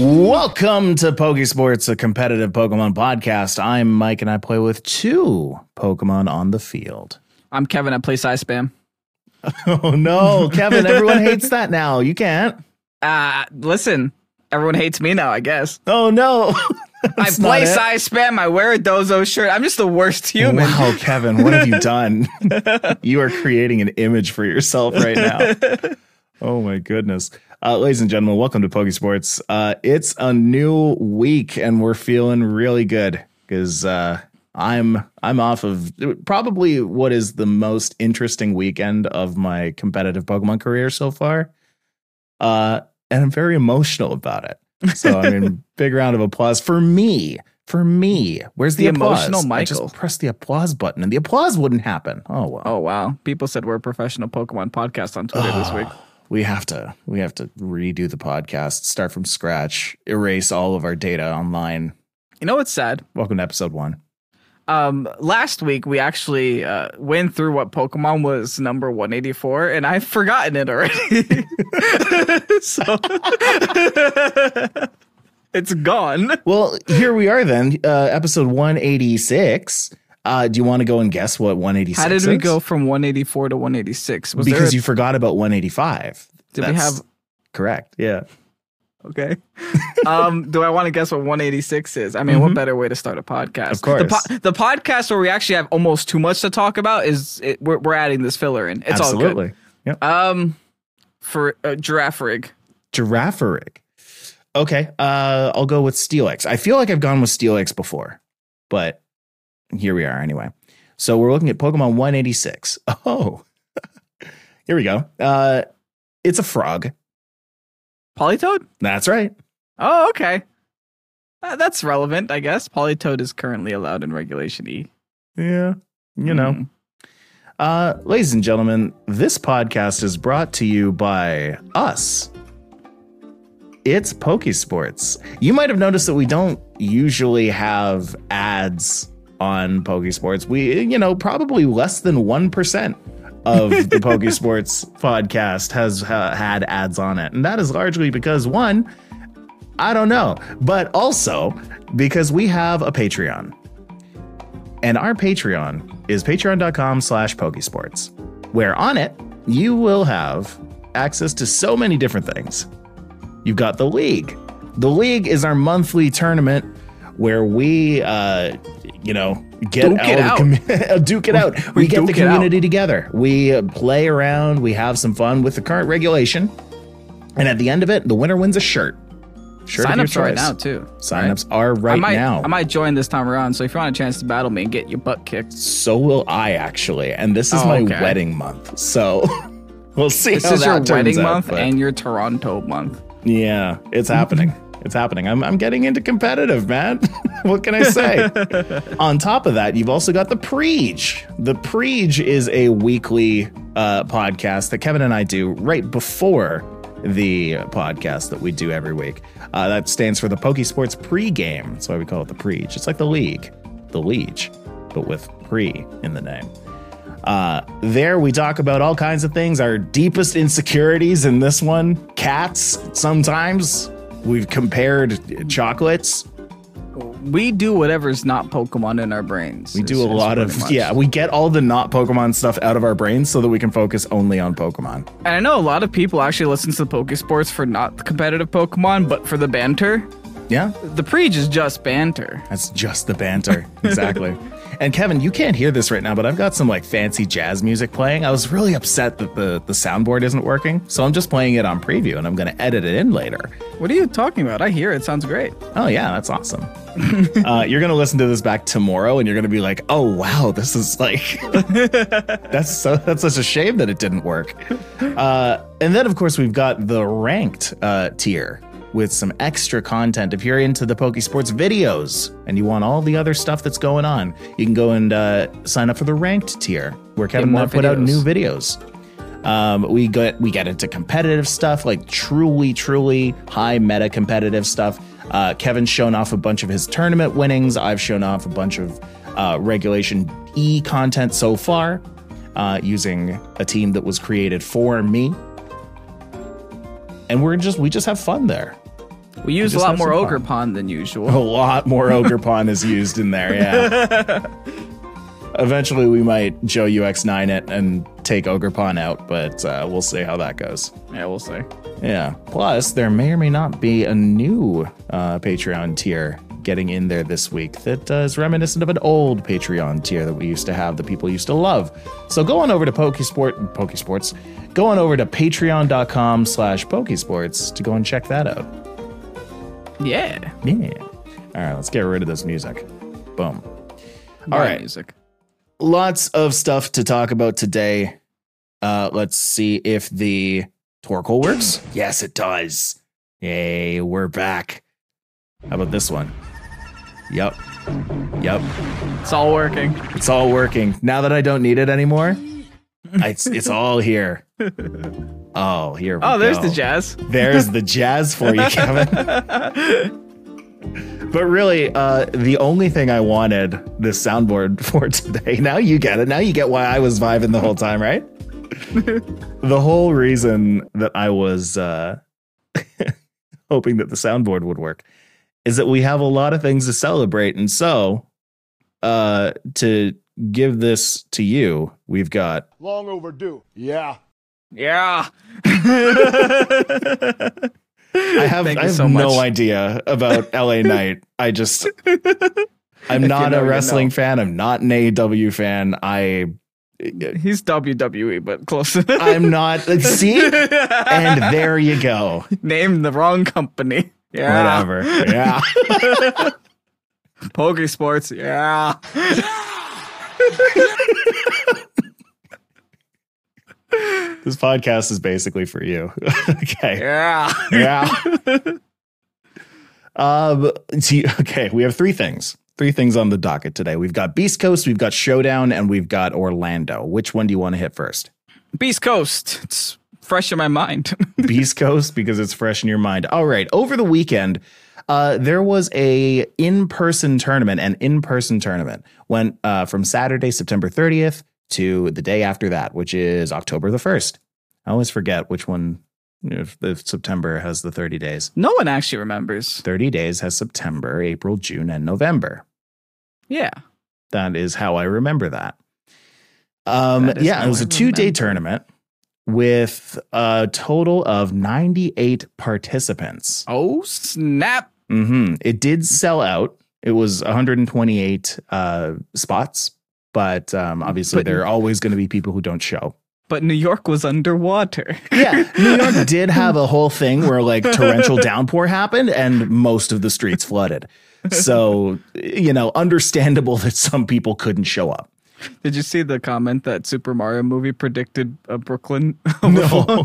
Welcome to Pokesports, a competitive Pokemon podcast. I'm Mike and I play with two Pokemon on the field. I'm Kevin. I play size spam. Oh no, Kevin, everyone hates that now. You can't. Uh, listen, everyone hates me now, I guess. Oh no. I play size spam. I wear a Dozo shirt. I'm just the worst human. Wow, Kevin, what have you done? you are creating an image for yourself right now. Oh my goodness. Uh, ladies and gentlemen, welcome to Pokesports. Uh, it's a new week and we're feeling really good because uh, I'm I'm off of probably what is the most interesting weekend of my competitive Pokemon career so far. Uh, and I'm very emotional about it. So I mean, big round of applause for me. For me, where's the, The emotional I Michael. just press the applause button, and the applause wouldn't happen. Oh well. Oh wow! People said we're a professional Pokemon podcast on Twitter this week. We have to we have to redo the podcast start from scratch erase all of our data online You know what's sad? welcome to episode one Um, last week we actually uh, went through what Pokemon was number 184, and I've forgotten it already. so it's gone. well here we are then uh episode 186 uh do you want to go and guess what 186 How did we is? go from 184 to 186? Was because a, you forgot about 185 did we have correct yeah Okay. um, do I want to guess what 186 is? I mean, what better way to start a podcast? Mm-hmm. Of course. The, po- the podcast where we actually have almost too much to talk about is it, we're, we're adding this filler in. It's absolutely all good. Um, for uh, giraffe rig. Girafarig. Okay, uh, I'll go with Steelix. I feel like I've gone with Steelix before, but here we are anyway. So we're looking at Pokemon 186. Oh, here we go. Uh, it's a frog. Politoed? That's right. Oh, okay. Uh, that's relevant, I guess. Politoed is currently allowed in Regulation E. Yeah, you know. Mm. Uh, ladies and gentlemen, this podcast is brought to you by us. It's Pokesports. You might have noticed that we don't usually have ads on Pokesports. We, you know, probably less than 1% of the Pokesports podcast has uh, had ads on it. And that is largely because one, I don't know, but also because we have a Patreon. And our Patreon is patreon.com slash Pokesports, where on it you will have access to so many different things. You've got the league. The league is our monthly tournament where we, uh, you know, get Duke it out, com- duke it out. We, We get the out. community together. We uh, play around. We have some fun with the current regulation, and at the end of it, the winner wins a shirt. Shirt Sign-ups right now, too. Sign-ups are right I might, now. I might join this time around, so if you want a chance to battle me and get your butt kicked, So will I actually, and this is Oh, my okay. wedding month. So we'll see this how is that your turns wedding out, month but- and your Toronto month. yeah, it's happening. It's happening. I'm I'm getting into competitive, man. what can I say? On top of that, you've also got the Preach. The Preach is a weekly uh, podcast that Kevin and I do right before the podcast that we do every week. Uh, that stands for the Pokesports pregame. That's why we call it the Preach. It's like the league, the Leech, but with pre in the name. Uh, there we talk about all kinds of things, our deepest insecurities in this one, cats sometimes. We've compared chocolates. We do whatever's not Pokemon in our brains. We do a lot of much. yeah, we get all the not Pokemon stuff out of our brains so that we can focus only on Pokemon. And I know a lot of people actually listen to the Pokesports for not the competitive Pokemon, but for the banter. Yeah, The Preach is just banter. that's just the banter. Exactly. And Kevin, you can't hear this right now, but I've got some like fancy jazz music playing. I was really upset that the the soundboard isn't working, so I'm just playing it on preview and I'm going to edit it in later. What are you talking about? I hear it. Sounds great. Oh yeah, that's awesome. uh, you're gonna listen to this back tomorrow, and you're gonna be like, "Oh wow, this is like that's so that's such a shame that it didn't work." Uh, and then of course we've got the ranked uh, tier with some extra content. If you're into the Pokesports videos and you want all the other stuff that's going on, you can go and uh, sign up for the ranked tier, where Kevin more put out new videos. Um, we get we get into competitive stuff, like truly, truly high meta competitive stuff. Uh, Kevin's shown off a bunch of his tournament winnings. I've shown off a bunch of uh, regulation E content so far, uh, using a team that was created for me. And we're just we just have fun there. We use a lot more ogre pond than usual. A lot more Ogerpon is used in there, yeah. Eventually, we might Joe UX9 it and take Ogerpon out, but uh, we'll see how that goes. Yeah, we'll see. Yeah. Plus, there may or may not be a new uh, Patreon tier getting in there this week that uh, is reminiscent of an old Patreon tier that we used to have that people used to love. So go on over to Pokesport, Pokesports. Go on over to patreon.com slash Pokesports to go and check that out. Yeah. Yeah. All right, let's get rid of this music. Boom. All right. Music. Lots of stuff to talk about today. Uh, let's see if the Torkoal works. yes, it does. Yay, we're back. How about this one? Yep. Yep. It's all working. It's all working. Now that I don't need it anymore, it's, it's all here. Oh, here we Oh, there's go. the jazz. There's the jazz for you, Kevin. but really, uh, the only thing I wanted this soundboard for today, now you get it. Now you get why I was vibing the whole time, right? the whole reason that I was uh, hoping that the soundboard would work is that we have a lot of things to celebrate. And so, uh, to give this to you, we've got Long overdue. Yeah. Yeah. I have, I have so no idea about LA Knight. I just I'm If not you know, a you wrestling know. fan. I'm not an AEW fan. I He's WWE, but close. I'm not see? And there you go. Name the wrong company. Yeah. Whatever. Yeah. Poke Sports. Yeah. this podcast is basically for you. okay. Yeah. Yeah. um see, okay, we have three things. Three things on the docket today. We've got Beast Coast, we've got Showdown, and we've got Orlando. Which one do you want to hit first? Beast Coast. It's fresh in my mind. Beast Coast because it's fresh in your mind. All right. Over the weekend, uh, there was a in-person tournament, an in-person tournament went uh, from Saturday, September 30th to the day after that, which is October the 1st. I always forget which one, if, if September has the 30 days. no one actually remembers. 30 days has September, April, June, and November. Yeah. That is how I remember that. Um, That yeah, it was I a two day tournament with a total of 98 participants. Oh, snap. hmm It did sell out. It was 128 uh, spots, but um, obviously But- there are always going to be people who don't show. But New York was underwater. Yeah, New York did have a whole thing where like torrential downpour happened and most of the streets flooded. So, you know, understandable that some people couldn't show up. Did you see the comment that Super Mario movie predicted a Brooklyn? No.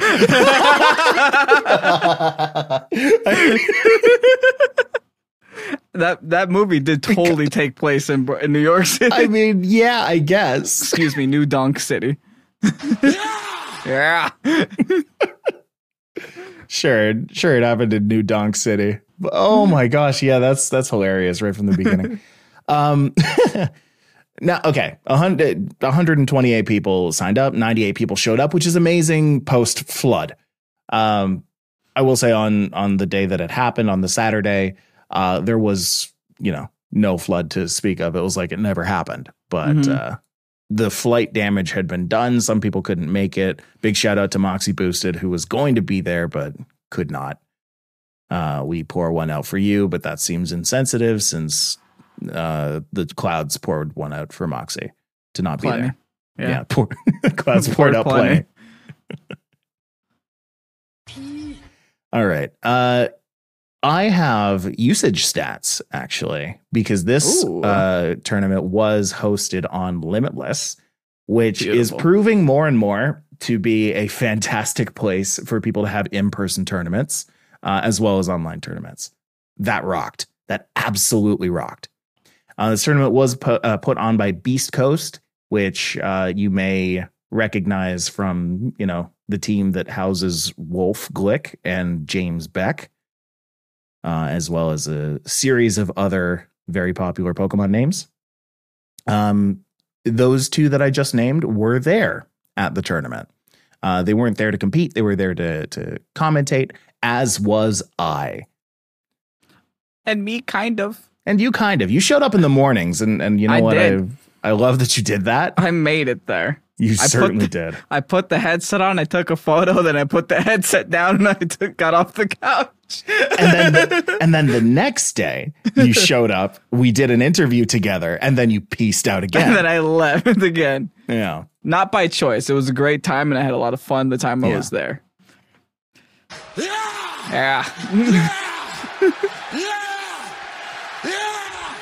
that that movie did totally take place in, in New York City. I mean, yeah, I guess. Excuse me, New Donk City. yeah. Sure, sure, it happened in New Donk City. But, oh my gosh, yeah, that's that's hilarious right from the beginning. um, now, okay, a hundred, 128 people signed up, 98 people showed up, which is amazing post flood. Um, I will say on on the day that it happened on the Saturday, uh, there was you know no flood to speak of. It was like it never happened, but. Mhm. Uh, the flight damage had been done. Some people couldn't make it. Big shout out to Moxie Boosted, who was going to be there but could not. Uh, we pour one out for you, but that seems insensitive since uh, the clouds poured one out for Moxie to not be there. Yeah. Yeah, pour, clouds poured out plenty. All right. Uh, I have usage stats actually because this uh, tournament was hosted on Limitless, which is proving more and more to be a fantastic place for people to have in-person tournaments uh, as well as online tournaments. That rocked. That absolutely rocked. Uh, this tournament was put, uh, put on by Beast Coast, which uh, you may recognize from you know the team that houses Wolf Glick and James Baek, uh, as well as a series of other very popular Pokemon names. Um, those two that I just named were there at the tournament. Uh, they weren't there to compete; they were there to to commentate. As was I. And me, kind of. And you kind of. You showed up in the mornings, and and you know I what? did. I I love that you did that. I made it there. You put certainly the- did. I put the headset on, I took a photo, then I put the headset down and I took, got off the couch. And then and then the next day you showed up. We did an interview together, and then you pieced out again. and then I left again. yeah. Not by choice. It was a great time and I had a lot of fun the time I Yeah. was there. Yeah.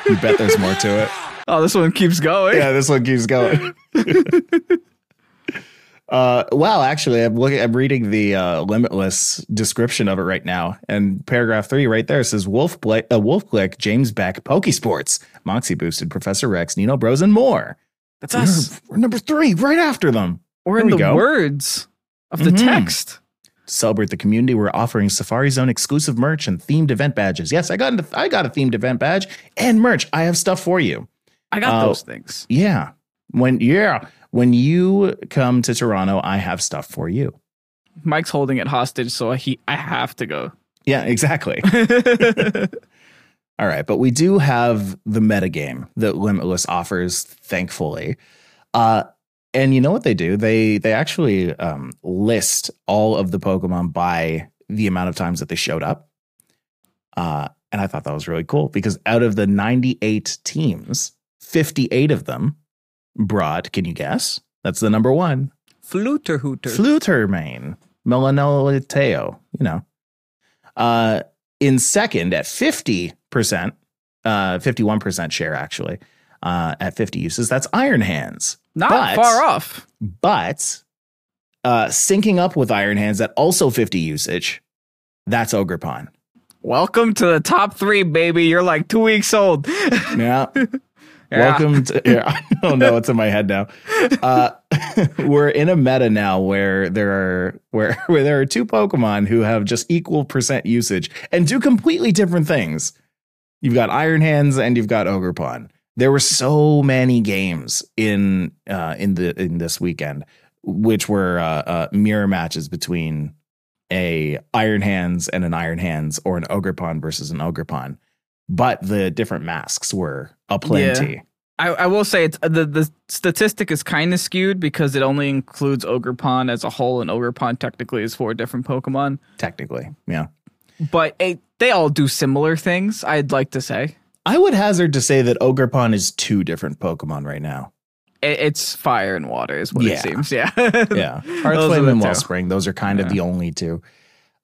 You bet there's more to it. Oh, this one keeps going. Yeah, this one keeps going. uh, well, actually, I'm looking. I'm reading the uh, Limitless description of it right now, and paragraph three right there says Wolf Bla- uh, Wolf Glick, James Baek, Pokesports, Moxie Boosted, Professor Rex, Nino Bros, and more. That's us. We're, we're number three, right after them. We're There in we the go. words of the Mhm. text. Celebrate the community, we're offering Safari Zone exclusive merch and themed event badges. Yes, I got into, I got a themed event badge and merch. I have stuff for you. I got Uh, those things. Yeah. When yeah, when you come to Toronto, I have stuff for you. Mike's holding it hostage, so he I have to go. Yeah, exactly. All right, but we do have the metagame that Limitless offers, thankfully. Uh, and you know what they do? They they actually um, list all of the Pokemon by the amount of times that they showed up. Uh, and I thought that was really cool because out of the 98 teams, 58 of them brought, can you guess? That's the number one. Fluter hooter. Flutter Mane, Melanoliteo, you know. Uh, in second at 50%, uh, 51% share actually, uh, at 50 uses, that's Iron Hands. Not but- far off. But uh, syncing up with Iron Hands at also 50 usage, that's Ogre Ogerpon. Welcome to the top three, baby. You're like two weeks old. Yeah. Yeah. Welcome to. Yeah, I don't know what's in my head now. Uh, we're in a meta now where there are where where there are two Pokemon who have just equal percent usage and do completely different things. You've got Iron Hands and you've got Ogre Ogerpon. There were so many games in uh, in the in this weekend, which were uh, uh, mirror matches between a Iron Hands and an Iron Hands, or an Ogerpon versus an Ogerpon. But the different masks were aplenty. I, I will say it's the the statistic is kind of skewed because it only includes Ogerpon as a whole, and Ogerpon technically is four different Pokemon. Technically, yeah. But it, they all do similar things. I'd like to say I would hazard to say that Ogerpon is two different Pokemon right now. it's fire and water, is what Yeah. it seems. Yeah, Yeah, Those Hearthflame and two. Wellspring. Those are kind of the only two.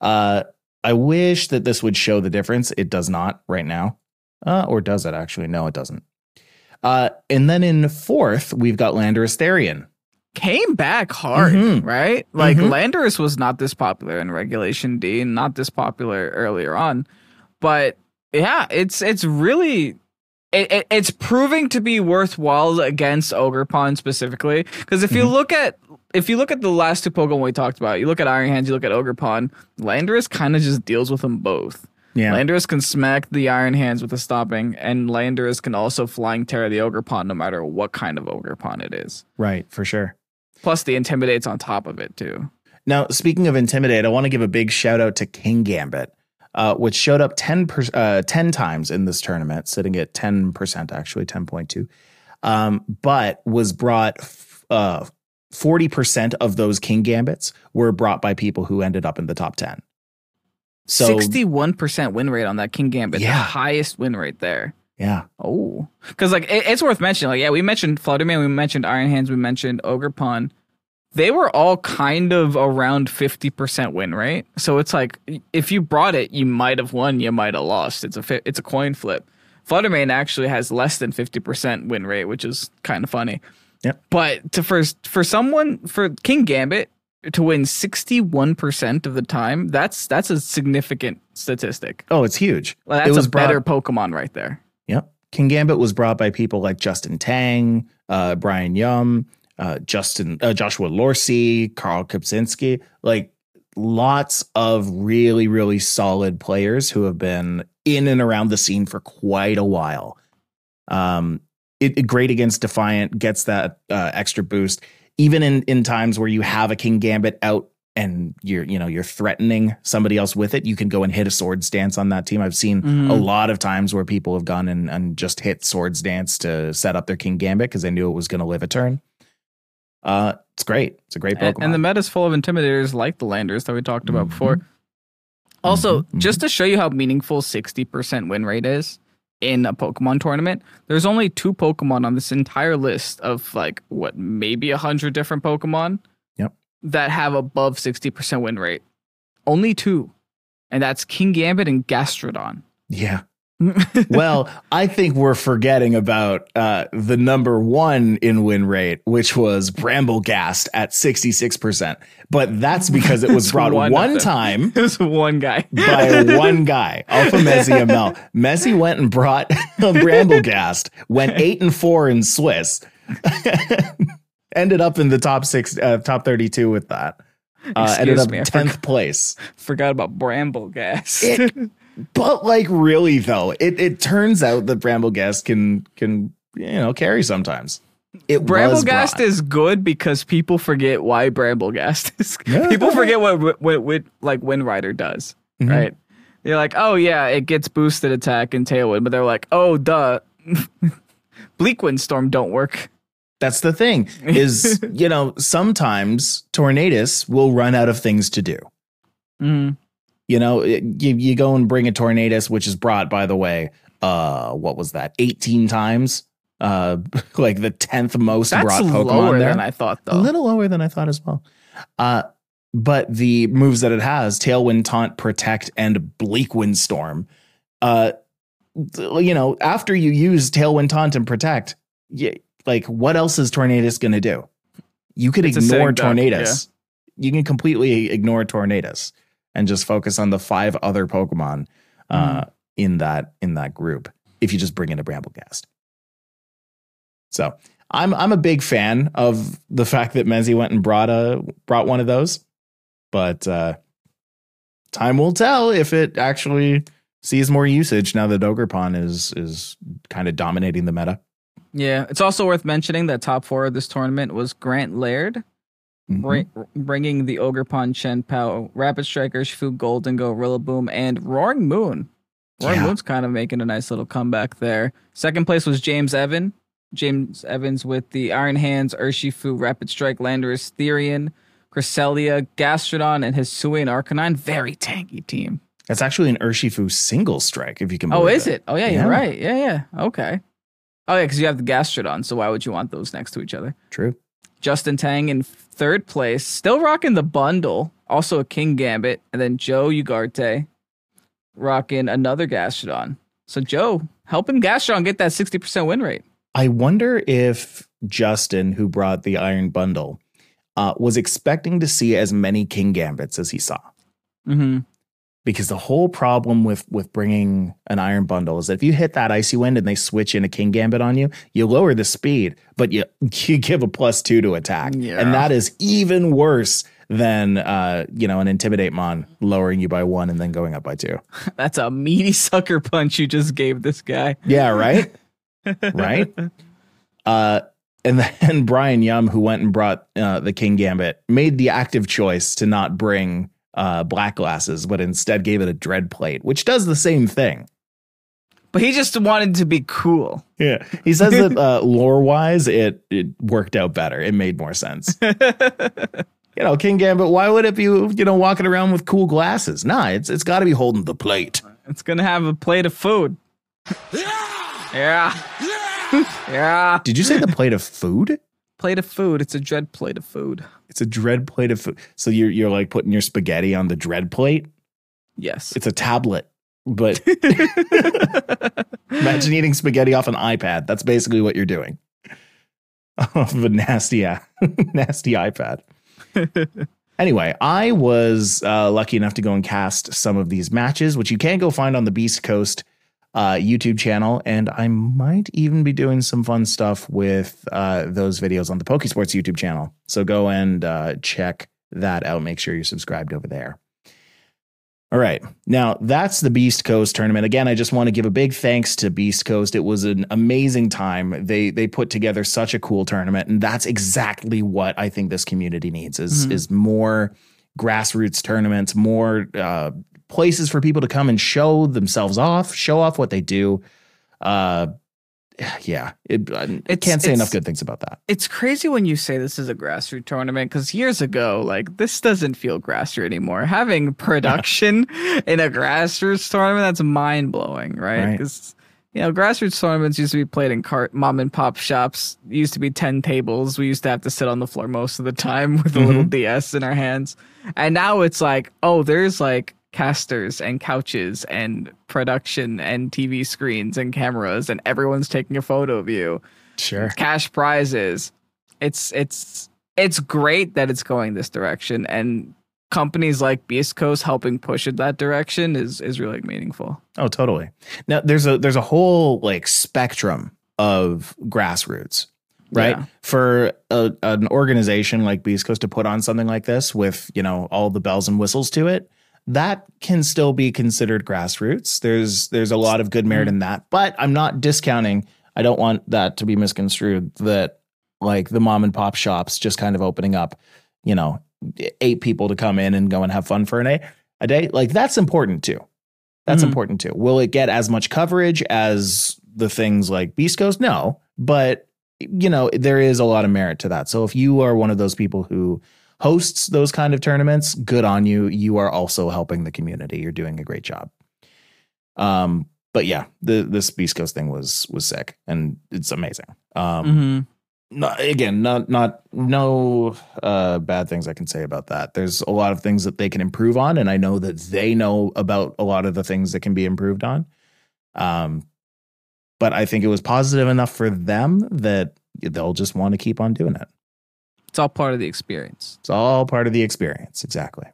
Uh, I wish that this would show the difference. It does not right now, uh, or does it actually? No, it doesn't. Uh, and then in fourth, we've got Landorus Therian. Came back hard, Mhm. right? Like Mhm. Landorus was not this popular in Regulation D, and not this popular earlier on. But yeah, it's it's really it, it, it's proving to be worthwhile against Ogerpon specifically. Because if you Mhm. look at if you look at the last two Pokemon we talked about, you look at Iron Hands, you look at Ogerpon, Landorus kind of just deals with them both. Yeah, Landorus can smack the Iron Hands with a stopping, and Landorus can also flying tear the Ogerpon no matter what kind of Ogerpon it is. right, for sure. Plus the intimidates on top of it too. Now, speaking of Intimidate, I want to give a big shout out to Kingambit, uh, which showed up 10, per, uh, 10 times in this tournament, sitting at 10%, actually 10.2, um, but was brought f- uh, 40% of those King Gambits were brought by people who ended up in the top 10. So, Sixty-one percent win rate on that Kingambit, the Yeah. highest win rate there. yeah, Oh, because like it, it's worth mentioning. Like, yeah, we mentioned Flutter Mane, we mentioned Iron Hands, we mentioned Ogerpon. They were all kind of around fifty percent win rate. So it's like if you brought it, you might have won, you might have lost. It's a it's a coin flip. Flutter Mane actually has less than fifty percent win rate, which is kind of funny. Yep. But to first for someone for Kingambit to win sixty one percent of the time, that's that's a significant statistic. oh, it's huge. It that's was a better brought- Pokemon right there. Yep. Kingambit was brought by people like Justin Tang, uh, Brian Yum, uh, Justin, uh, Joshua Lorsi, Carl Kopczynski, like lots of really, really solid players who have been in and around the scene for quite a while. Um, it, it- great against Defiant, gets that uh, extra boost, even in in times where you have a Kingambit out and you're you know you're threatening somebody else with it, you can go and hit a swords dance on that team. I've seen Mhm. a lot of times where people have gone and, and just hit swords dance to set up their Kingambit because they knew it was going to live a turn. Uh, it's great. It's a great Pokemon. And, and the meta's full of intimidators like the landers that we talked about before. Also, Mhm, just to show you how meaningful 60% win rate is in a Pokemon tournament, there's only two Pokemon on this entire list of like what maybe 100 different Pokemon Yep. that have above 60% win rate. Only two. And that's Kingambit and Gastrodon. yeah. well, I think we're forgetting about uh, the number one in win rate, which was Brambleghast at 66%. But that's because it was brought one one, of them. time one guy. by one guy, Alpha Messi and Mel. Messi went and brought Brambleghast, went eight and four in Swiss, ended up in the top six, uh, top 32 with that. Uh, ended up me, I 10th place. Forgot about Brambleghast. It- But like really though, it, it turns out that Brambleghast can can you know carry sometimes. It Brambleghast is good because people forget why Brambleghast is. Yeah. people forget what, what what like Wind Rider does, Mhm. right? You're like, oh yeah, it gets boosted attack and Tailwind, but they're like, oh duh, Bleak Windstorm don't work. That's the thing is you know sometimes Tornadus will run out of things to do. Mm. You know, it- you, you go and bring a Tornadus, which is brought, by the way, uh, what was that, 18 times? Uh, like the 10th most That's brought Pokemon lower there. than I thought, though. a little lower than I thought as well. Uh, but the moves that it has, Tailwind, Taunt, Protect, and Bleak Windstorm, uh, you know, after you use Tailwind, Taunt, and Protect, you, like what else is Tornadus going to do? You could It's ignore duck, Tornadus. You can completely ignore Tornadus and just focus on the five other Pokemon uh, Mm-hmm. in that in that group. If you just bring in a Brambleghast, so I'm I'm a big fan of the fact that Menzi went and brought a brought one of those, but uh, time will tell if it actually sees more usage now that Ogerpon is is kind of dominating the meta. Yeah, it's also worth mentioning that top four of this tournament was Grant Laird, Mhm. bring, bringing the Ogre Ogerpon Chien-Pao, Rapid Striker, Shifu Gholdengo, Rillaboom, and Roaring Moon. Roaring Yeah. Moon's kind of making a nice little comeback there. Second place was James Evan. James Evans with the Iron Hands, Urshifu, Rapid Strike, Landorus, Therian, Cresselia, Gastrodon, and his Sui and Arcanine. Very tanky team. That's actually an Urshifu single strike, if you can. Oh, is it? Oh, yeah, Yeah. you're right. Yeah, yeah. Okay. Oh, yeah, because you have the Gastrodon, so why would you want those next to each other? True. Justin Tang in third place, still rocking the bundle. Also a Kingambit, and then Joe Ugarte rocking another Gastrodon. So Joe helping Gastrodon get that sixty percent win rate. I wonder if Justin, who brought the Iron Bundle, uh, was expecting to see as many King Gambits as he saw. Mm-hmm. Because the whole problem with with bringing an iron bundle is that if you hit that icy wind and they switch in a Kingambit on you you lower the speed but you you give a plus two to attack Yeah. and that is even worse than uh you know an intimidate mon lowering you by one and then going up by two That's a meaty sucker punch you just gave this guy. yeah right right uh and then Brian Yum, who went and brought uh, the Kingambit, made the active choice to not bring uh, black glasses, but instead gave it a dread plate, which does the same thing. But he just wanted to be cool. Yeah, he says that uh, lore wise, it it worked out better. It made more sense. you know, Kingambit. Why would it be you know walking around with cool glasses? Nah, it's it's got to be holding the plate. It's gonna have a plate of food. Yeah. yeah. yeah. Did you say the plate of food? Plate of food. It's a dread plate of food. It's a dread plate of food. So you're you're like putting your spaghetti on the dread plate. Yes. It's a tablet, but imagine eating spaghetti off an iPad. That's basically what you're doing. Off of a nasty, nasty iPad. anyway, I was uh, lucky enough to go and cast some of these matches, which you can go find on the Beast Coast uh, YouTube channel, and I might even be doing some fun stuff with uh, those videos on the Pokesports YouTube channel. So go and uh, check that out. Make sure you're subscribed over there. All right. Now, that's the Beast Coast tournament. Again, I just want to give a big thanks to Beast Coast. It was an amazing time. They they put together such a cool tournament, and that's exactly what I think this community needs is Mhm. is more grassroots tournaments, more uh, places for people to come and show themselves off, show off what they do. Uh, yeah, it, I It's- can't say enough good things about that. It's crazy when you say this is a grassroots tournament because years ago, like this doesn't feel grassroots anymore. Having production in a grassroots tournament, that's mind blowing, right? Because you know, grassroots tournaments used to be played in cart mom and pop shops. It used to be ten tables. We used to have to sit on the floor most of the time with a little mm-hmm. DS in our hands. And now it's like, oh, there's like casters and couches and production and TV screens and cameras and everyone's taking a photo of you Sure. cash prizes. It's it's it's great that it's going this direction, and companies like Beast Coast helping push it that direction is is really meaningful. Oh, totally. Now there's a there's a whole like spectrum of grassroots, right? Yeah. For a, an organization like Beast Coast to put on something like this with you know all the bells and whistles to it, that can still be considered grassroots. There's there's a lot of good merit mm-hmm. in that, but I'm not discounting. I don't want that to be misconstrued that like the mom and pop shops just kind of opening up, you know, eight people to come in and go and have fun for a. A day like that's important too. That's Mhm. important too. Will it get as much coverage as the things like Beast Coast? No, but you know there is a lot of merit to that. So if you are one of those people who hosts those kind of tournaments, good on you. You are also helping the community. You're doing a great job. Um, but yeah, the this Beast Coast thing was was sick and it's amazing. Um, Mm-hmm. Not, again, not not no uh, bad things I can say about that. There's a lot of things that they can improve on, and I know that they know about a lot of the things that can be improved on. Um, but I think it was positive enough for them that they'll just want to keep on doing it. It's all part of the experience. It's all part of the experience. Exactly.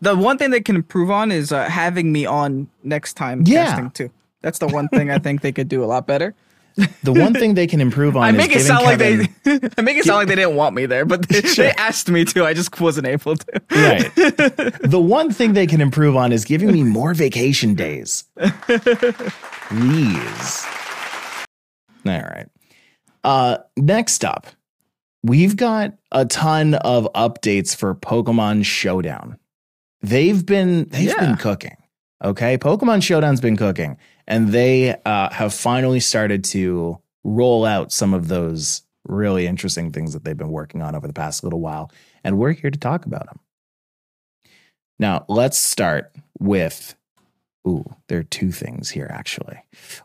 The one thing they can improve on is uh, having me on next time Yeah. testing too. That's the one thing I think they could do a lot better. The one thing they can improve on I is make it sound Kevin, like they I make it sound like they didn't want me there, but they, Sure. they asked me to. I just wasn't able to. Right. the one thing they can improve on is giving me more vacation days. Please. All right. Uh, next up, we've got a ton of updates for Pokemon Showdown. They've been they've Yeah. been cooking. Okay, Pokemon Showdown's been cooking, and they uh, have finally started to roll out some of those really interesting things that they've been working on over the past little while, and we're here to talk about them. Now, let's start with. Ooh, there are two things here actually.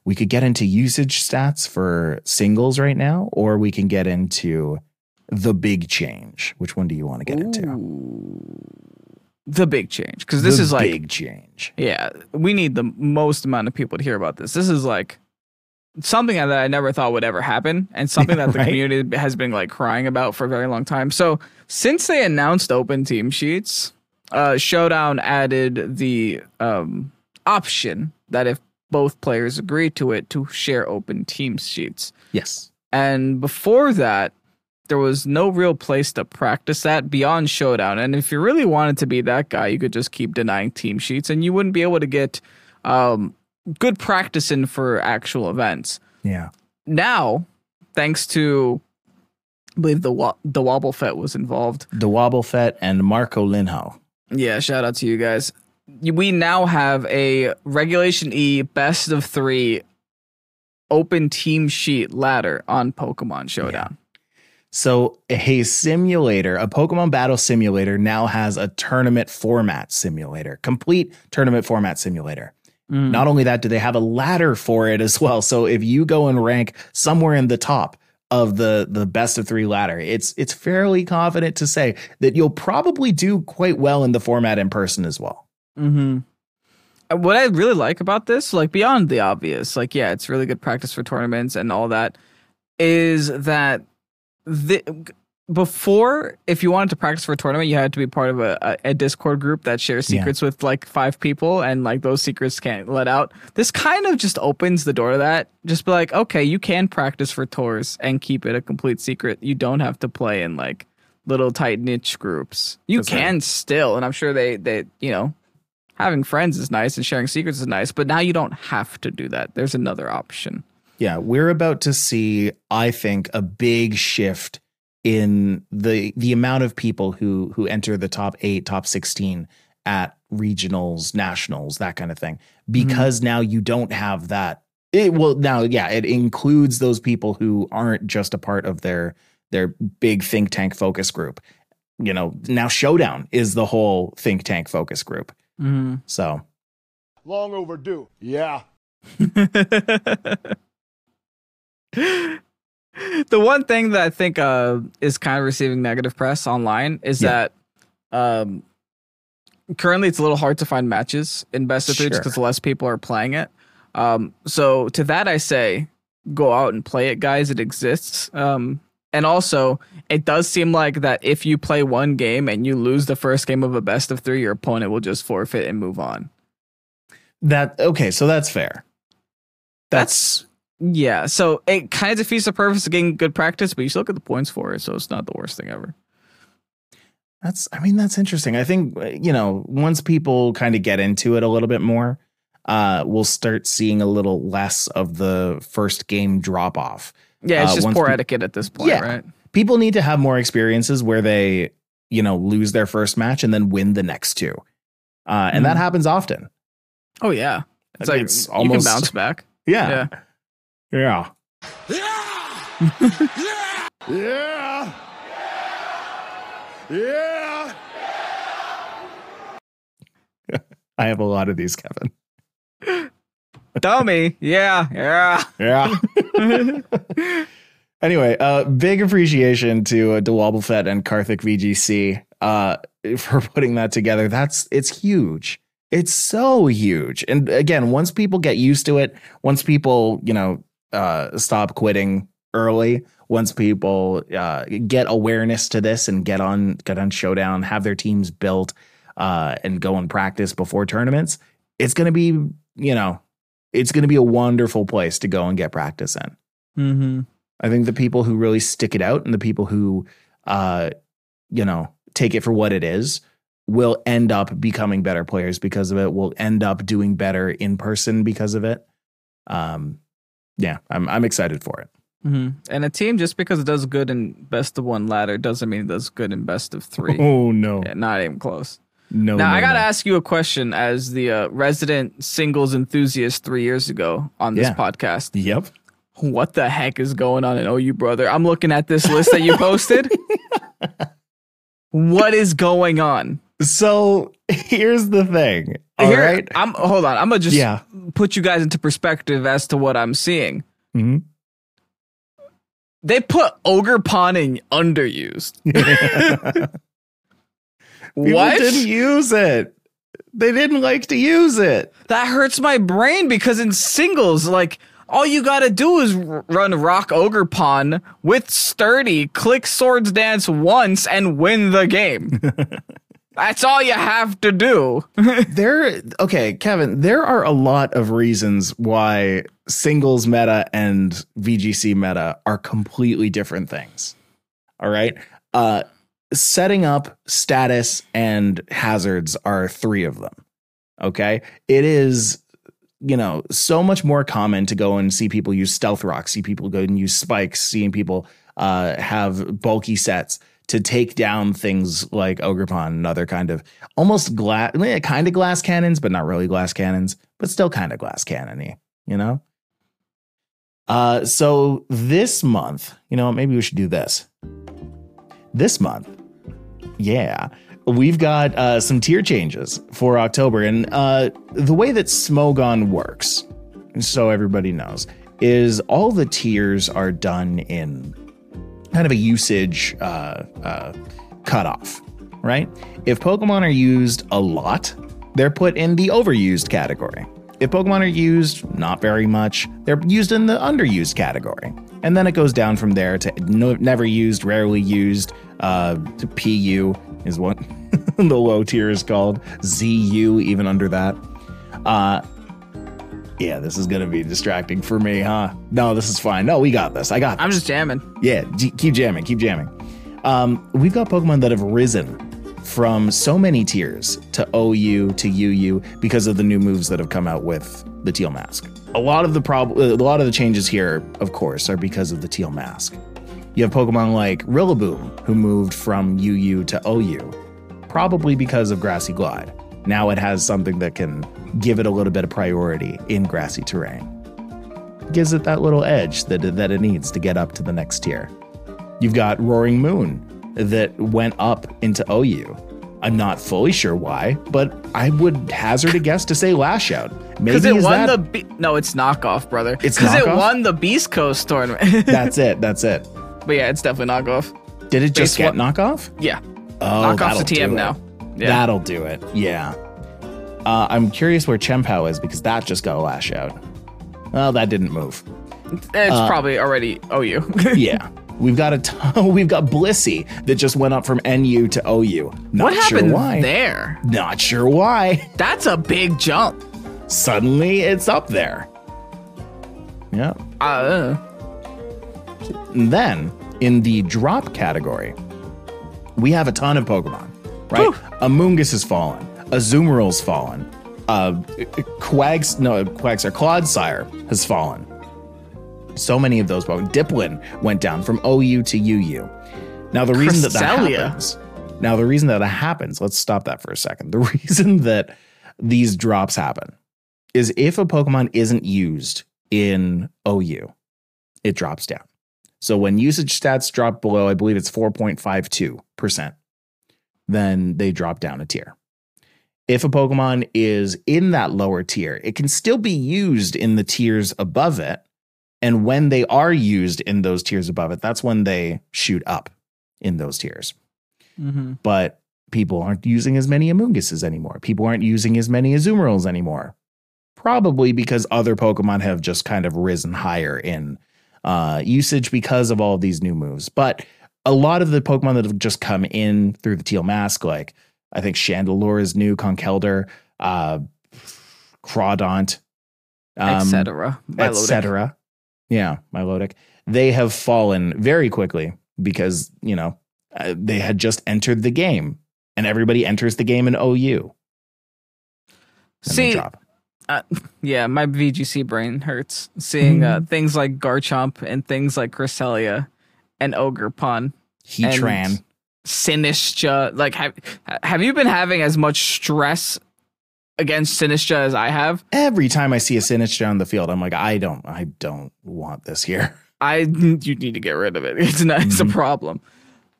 We could get into usage stats for singles right now, or we can get into the big change. Which one do you want to get into? The big change because this The is like big change. Yeah, we need the most amount of people to hear about this. This is like something that I never thought would ever happen, and something that the Right. community has been like crying about for a very long time. So since they announced open team sheets, uh, Showdown added the um, option that if both players agree to it, to share open team sheets. Yes. And before that, there was no real place to practice that beyond Showdown. And if you really wanted to be that guy, you could just keep denying team sheets and you wouldn't be able to get um, good practice in for actual events. Yeah. Now, thanks to, I believe the, Wa- the Wobblefett was involved. The Wobblefett and Marco Linhau. Yeah, shout out to you guys. We now have a Regulation E best of three open team sheet ladder on Pokemon Showdown. So a simulator, a Pokemon battle simulator now has a tournament format simulator, complete tournament format simulator. Mm. Not only that, do they have a ladder for it as well? So if you go and rank somewhere in the top of the the best of three ladder, it's it's fairly confident to say that you'll probably do quite well in the format in person as well. Mm-hmm. What I really like about this, like beyond the obvious, like yeah, it's really good practice for tournaments and all that, is that the before if you wanted to practice for a tournament, you had to be part of a, a, Discord group that shares Yeah. secrets with like five people, and like those secrets can't let out. This kind of just opens the door to that. Just be like, okay, you can practice for tours and keep it a complete secret. You don't have to play in like little tight niche groups. You That's right. can still, and I'm sure they they you know having friends is nice and sharing secrets is nice, but now you don't have to do that. There's another option. Yeah, we're about to see, I think, a big shift in the the amount of people who who enter the top 8 top 16 at regionals nationals that kind of thing because now you don't have that it well now yeah it includes those people who aren't just a part of their their big think tank focus group you know now showdown is the whole think tank focus group Mhm. so Long overdue. Yeah. the one thing that I think uh, is kind of receiving negative press online is Yeah. that um, currently it's a little hard to find matches in best of three Sure. because less people are playing it. Um, so to that I say, go out and play it, guys. It exists. Um, and also, it does seem like that if you play one game and you lose the first game of a best of three, your opponent will just forfeit and move on. that okay so that's fair that's Yeah, so it kind of defeats the purpose of getting good practice, but you still get the points for it, so it's not the worst thing ever. That's, I mean, that's interesting. I think, you know, once people kind of get into it a little bit more, uh, we'll start seeing a little less of the first game drop off. Yeah, it's Uh, just poor peop- etiquette at this point, Yeah. right? People need to have more experiences where they, you know, lose their first match and then win the next two. Uh, and that Mhm. happens often. Oh yeah, it's like It's you almost- can bounce back. Yeah. Yeah. Yeah. Yeah. Yeah. Yeah. Yeah. I have a lot of these, Kevin. Dummy. Yeah, yeah. Yeah. anyway, uh, big appreciation to uh, DeWobblefet and Karthik VGC uh, for putting that together. That's it's huge. It's so huge. And again, once people get used to it, once people you know uh, stop quitting early, once people uh, get awareness to this and get on get on Showdown, have their teams built, uh, and go and practice before tournaments, it's going to be you know it's going to be a wonderful place to go and get practice in. Mm-hmm. I think the people who really stick it out and the people who, uh, you know, take it for what it is will end up becoming better players because of it. Will end up doing better in person because of it. Um, yeah, I'm I'm excited for it. Mm-hmm. And a team just because it does good in best of one ladder doesn't mean it does good in best of three. Oh no, Yeah, not even close. no. now no, I gotta no. ask you a question as the uh, resident singles enthusiast three years ago on this Yeah. podcast. Yep. What the heck is going on in OU, brother? I'm looking at this list that you posted. what is going on? So here's the thing. All Here- right. I'm hold on. I'm gonna just Yeah. put you guys into perspective as to what I'm seeing. Mhm. They put ogre pawning underused. What? didn't use it. They didn't like to use it. That hurts my brain because in singles, like all you gotta do is run rock Ogerpon with sturdy, click swords dance once, and win the game. That's all you have to do. there okay kevin there are a lot of reasons why singles meta and vgc meta are completely different things all right? Uh setting up status and hazards are three of them okay? It is you know so much more common to go and see people use stealth rock see people go and use spikes seeing people uh have bulky sets to take down things like Ogerpon and other kind of almost glass kind of glass cannons but not really glass cannons but still kind of glass cannony you know? Uh so this month you know maybe we should do this. This month yeah we've got uh some tier changes for october and uh the way that smogon works so everybody knows is all the tiers are done in kind of a usage uh, uh, cutoff, right? If Pokemon are used a lot, they're put in the overused category. If Pokemon are used not very much, they're used in the underused category. And then it goes down from there to no, never used, rarely used, uh, to PU is what the low tier is called, ZU, even under that. Uh, yeah, this is gonna be distracting for me, huh? No, this is fine. No, we got this. I got this. I'm just jamming. Yeah, g- keep jamming, keep jamming. Um, we've got Pokemon that have risen from so many tiers to OU to UU because of the new moves that have come out with the Teal Mask. A lot of the prob- a lot of the changes here, of course, are because of the Teal Mask. You have Pokemon like Rillaboom, who moved from UU to OU, probably because of Grassy Glide. Now it has something that can give it a little bit of priority in grassy terrain. Gives it that little edge that, that it needs to get up to the next tier. You've got Roaring Moon that went up into OU. I'm not fully sure why, but I would hazard a guess to say Lash Out. Maybe it is won that- the Be- no, it's knockoff, brother. It's because it won the Beastcoast tournament. That's it. That's it. but yeah, it's definitely knockoff. Did it just Base get one- knockoff? Yeah, Oh, knockoff's a TM now. Yeah, That'll do it. Yeah. Uh, I'm curious where Chien-Pao is because that just got a lash out. Well, that didn't move. it's probably already OU. Yeah. We've got a ton, we've got Blissey that just went up from NU to OU. Not what sure happened why. there? Not sure why. That's a big jump. Suddenly it's up there. Yeah. Uh, And then in the drop category, we have a ton of Pokemon, right? Amoonguss has fallen, A Azumarill's fallen, uh, Quags, no, Quags, or Clodsire has fallen. So many of those. Dipplin went down from OU to UU. Now, the reason that that happens, now the reason that that happens, let's stop that for a second. The reason that these drops happen is if a Pokemon isn't used in OU, it drops down. So when usage stats drop below, I believe it's 4.52%, then they drop down a tier. If a Pokemon is in that lower tier, it can still be used in the tiers above it. And when they are used in those tiers above it, that's when they shoot up in those tiers. mhm. But people aren't using as many Amoonguses anymore. People aren't using as many Azumarills anymore. Probably because other Pokemon have just kind of risen higher in uh, usage because of all of these new moves. But a lot of the Pokemon that have just come in through the Teal Mask, like I think Chandelure is new, Conkeldurr, uh, Crawdaunt, um, etc. etc. Yeah, Milotic. They have fallen very quickly because, you know, uh, they had just entered the game and everybody enters the game in OU. And See, uh, yeah, my VGC brain hurts seeing uh, Mm-hmm. things like Garchomp and things like Cresselia and Ogerpon, Heatran. Sinistcha. Like, have have you been having as much stress against Sinistcha as I have? Every time I see a Sinistcha on the field, I'm like, I don't, I don't want this here. I you need to get rid of it. It's not. It's Mm-hmm. a problem.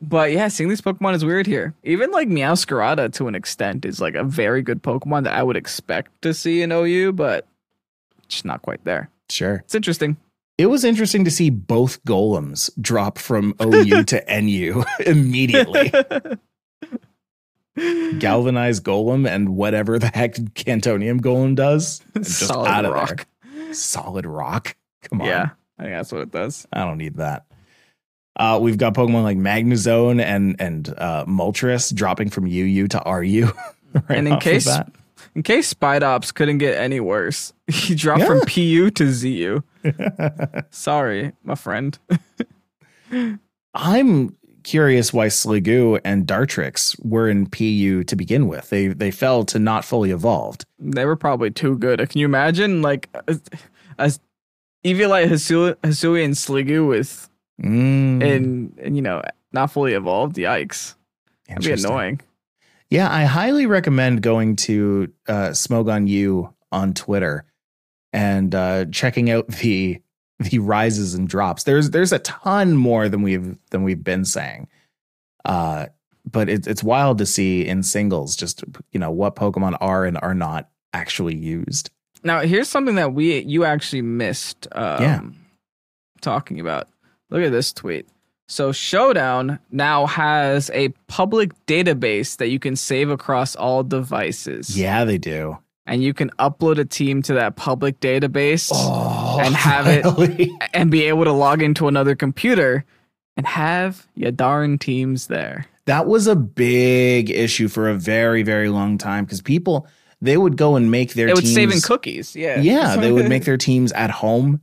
But yeah, seeing these Pokemon is weird here. Even like Meowscarada to an extent is like a very good Pokemon that I would expect to see in OU, but just not quite there. Sure. It's interesting. It was interesting to see both golems drop from OU to NU immediately. Galvanized golem and whatever the heck Cantonium golem does. Just Solid out of rock. there. Solid rock. Come on. Yeah, I think that's what it does. I don't need that. Uh, we've got Pokemon like Magnezone and and uh, Moltres dropping from UU to RU. right And in case. In case Spidops couldn't get any worse, he dropped from PU to ZU. Sorry, my friend. I'm curious why Sliggoo and Dartrix were in PU to begin with. They they fell to not fully evolved. They were probably too good. Can you imagine like a, a Eviolite Hisui, Hisuian Sliggoo with Mm, and and you know not fully evolved? Yikes! That'd be annoying. Yeah, I highly recommend going to uh, on You on Twitter and uh, checking out the the rises and drops. There's there's a ton more than we've than we've been saying. Uh, but it's it's wild to see in singles just you know what Pokemon are and are not actually used. Now here's something that we you actually missed. Um, Yeah. talking about. Look at this tweet. So Showdown now has a public database that you can save across all devices. Yeah, they do. And you can upload a team to that public database Oh, And have it- and be able to log into another computer and have your darn teams there. That was a big issue for a very very long time because people they would go and make their It would teams save in cookies. Yeah. yeah they would make their teams at home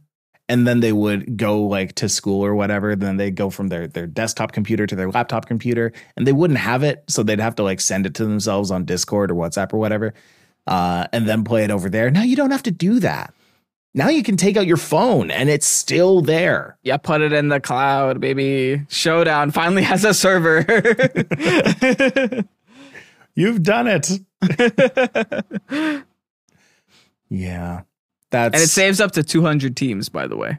and then they would go like to school or whatever then they'd go from their their desktop computer to their laptop computer and they wouldn't have it so they'd have to like send it to themselves on discord or whatsapp or whatever uh, and then play it over there now you don't have to do that Now you can take out your phone and it's still there. Yeah, put it in the cloud, baby. Showdown finally has a server. You've done it. yeah. That's and it saves up to 200 teams, by the way,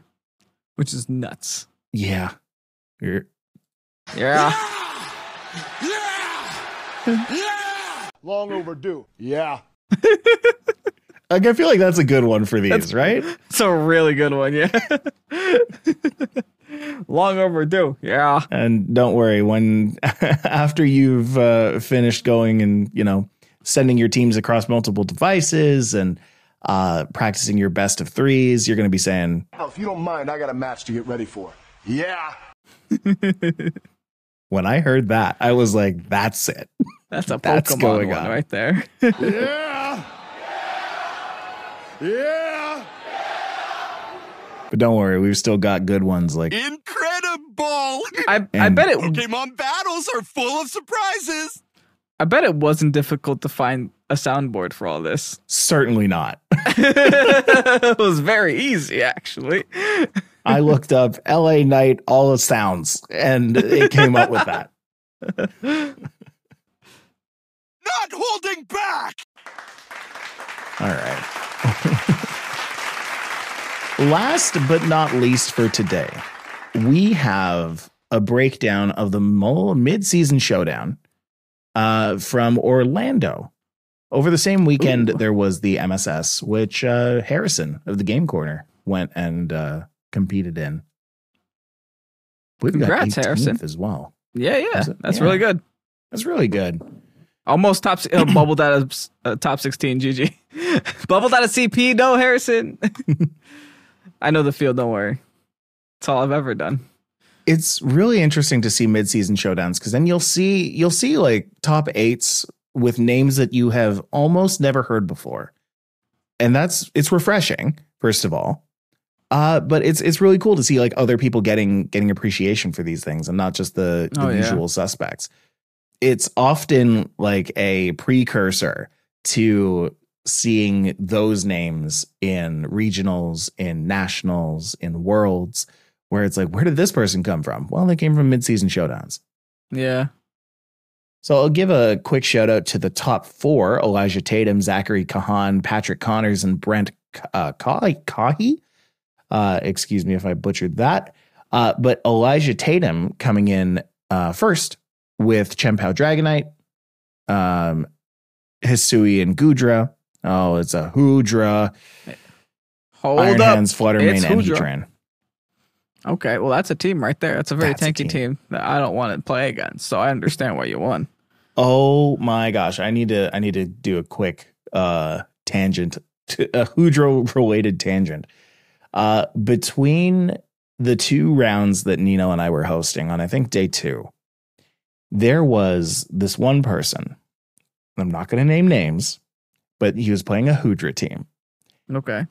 which is nuts. yeah. You're- Yeah. Yeah! Yeah! Long overdue. Yeah. like I feel like that's a good one for these, right? It's a really good one, yeah. Long overdue. Yeah. And don't worry, when after you've uh, finished going and you know sending your teams across multiple devices and uh, practicing your best of threes, you're going to be saying, Now, if you don't mind, I got a match to get ready for. Yeah. "When I heard that, I was like, that's it." That's a That's Pokemon going one on. right there. Yeah. Yeah. But don't worry, we've still got good ones like Incredible! I, I bet it Pokemon battles are full of surprises. I bet it wasn't difficult to find a soundboard for all this. certainly not. it was very easy actually. I looked up LA Night all the sounds and it came up with that. Not holding back. All right. Last but not least for today, we have a breakdown of the mo- mid-season showdown uh, from Orlando. Over the same weekend, Ooh. there was the MSS, which uh, Harrison of the Game Corner went and uh, competed in. We've Congrats, got Harrison. as well. Yeah, yeah. That's Yeah. really good. That's really good. Almost top uh, bubbled out of uh, top 16 GG. bubbled out of CP, no Harrison. I know the field, don't worry. That's all I've ever done. it's really interesting to see mid-season showdowns because then you'll see you'll see like top eights with names that you have almost never heard before and that's it's refreshing first of all uh but it's it's really cool to see like other people getting getting appreciation for these things and not just the, the Oh, yeah. usual suspects it's often like a precursor to seeing those names in regionals in nationals in worlds where it's like, where did this person come from? Well, they came from midseason showdowns. Yeah. So I'll give a quick shout out to the top four Elijah Tatum, Zachary Kahan, Patrick Connors, and Brent uh, Kahi. Uh, excuse me if I butchered that. Uh, but Elijah Tatum coming in uh, first with Chien-Pao Dragonite, um, Hisuian Goodra. Oh, it's a Hoodra, Hold Iron up. Hands, Flutter Mane, It's and. Heatran. Okay, well that's a team right there. That's a very That's a tanky team. that I don't want to play against. So I understand why you won. Oh my gosh, I need to I need to do a quick uh tangent to a Hoodra related tangent. Uh between the two rounds that Nino and I were hosting on I think day 2 there was this one person. I'm not going to name names, but he was playing a Hoodra team. Okay.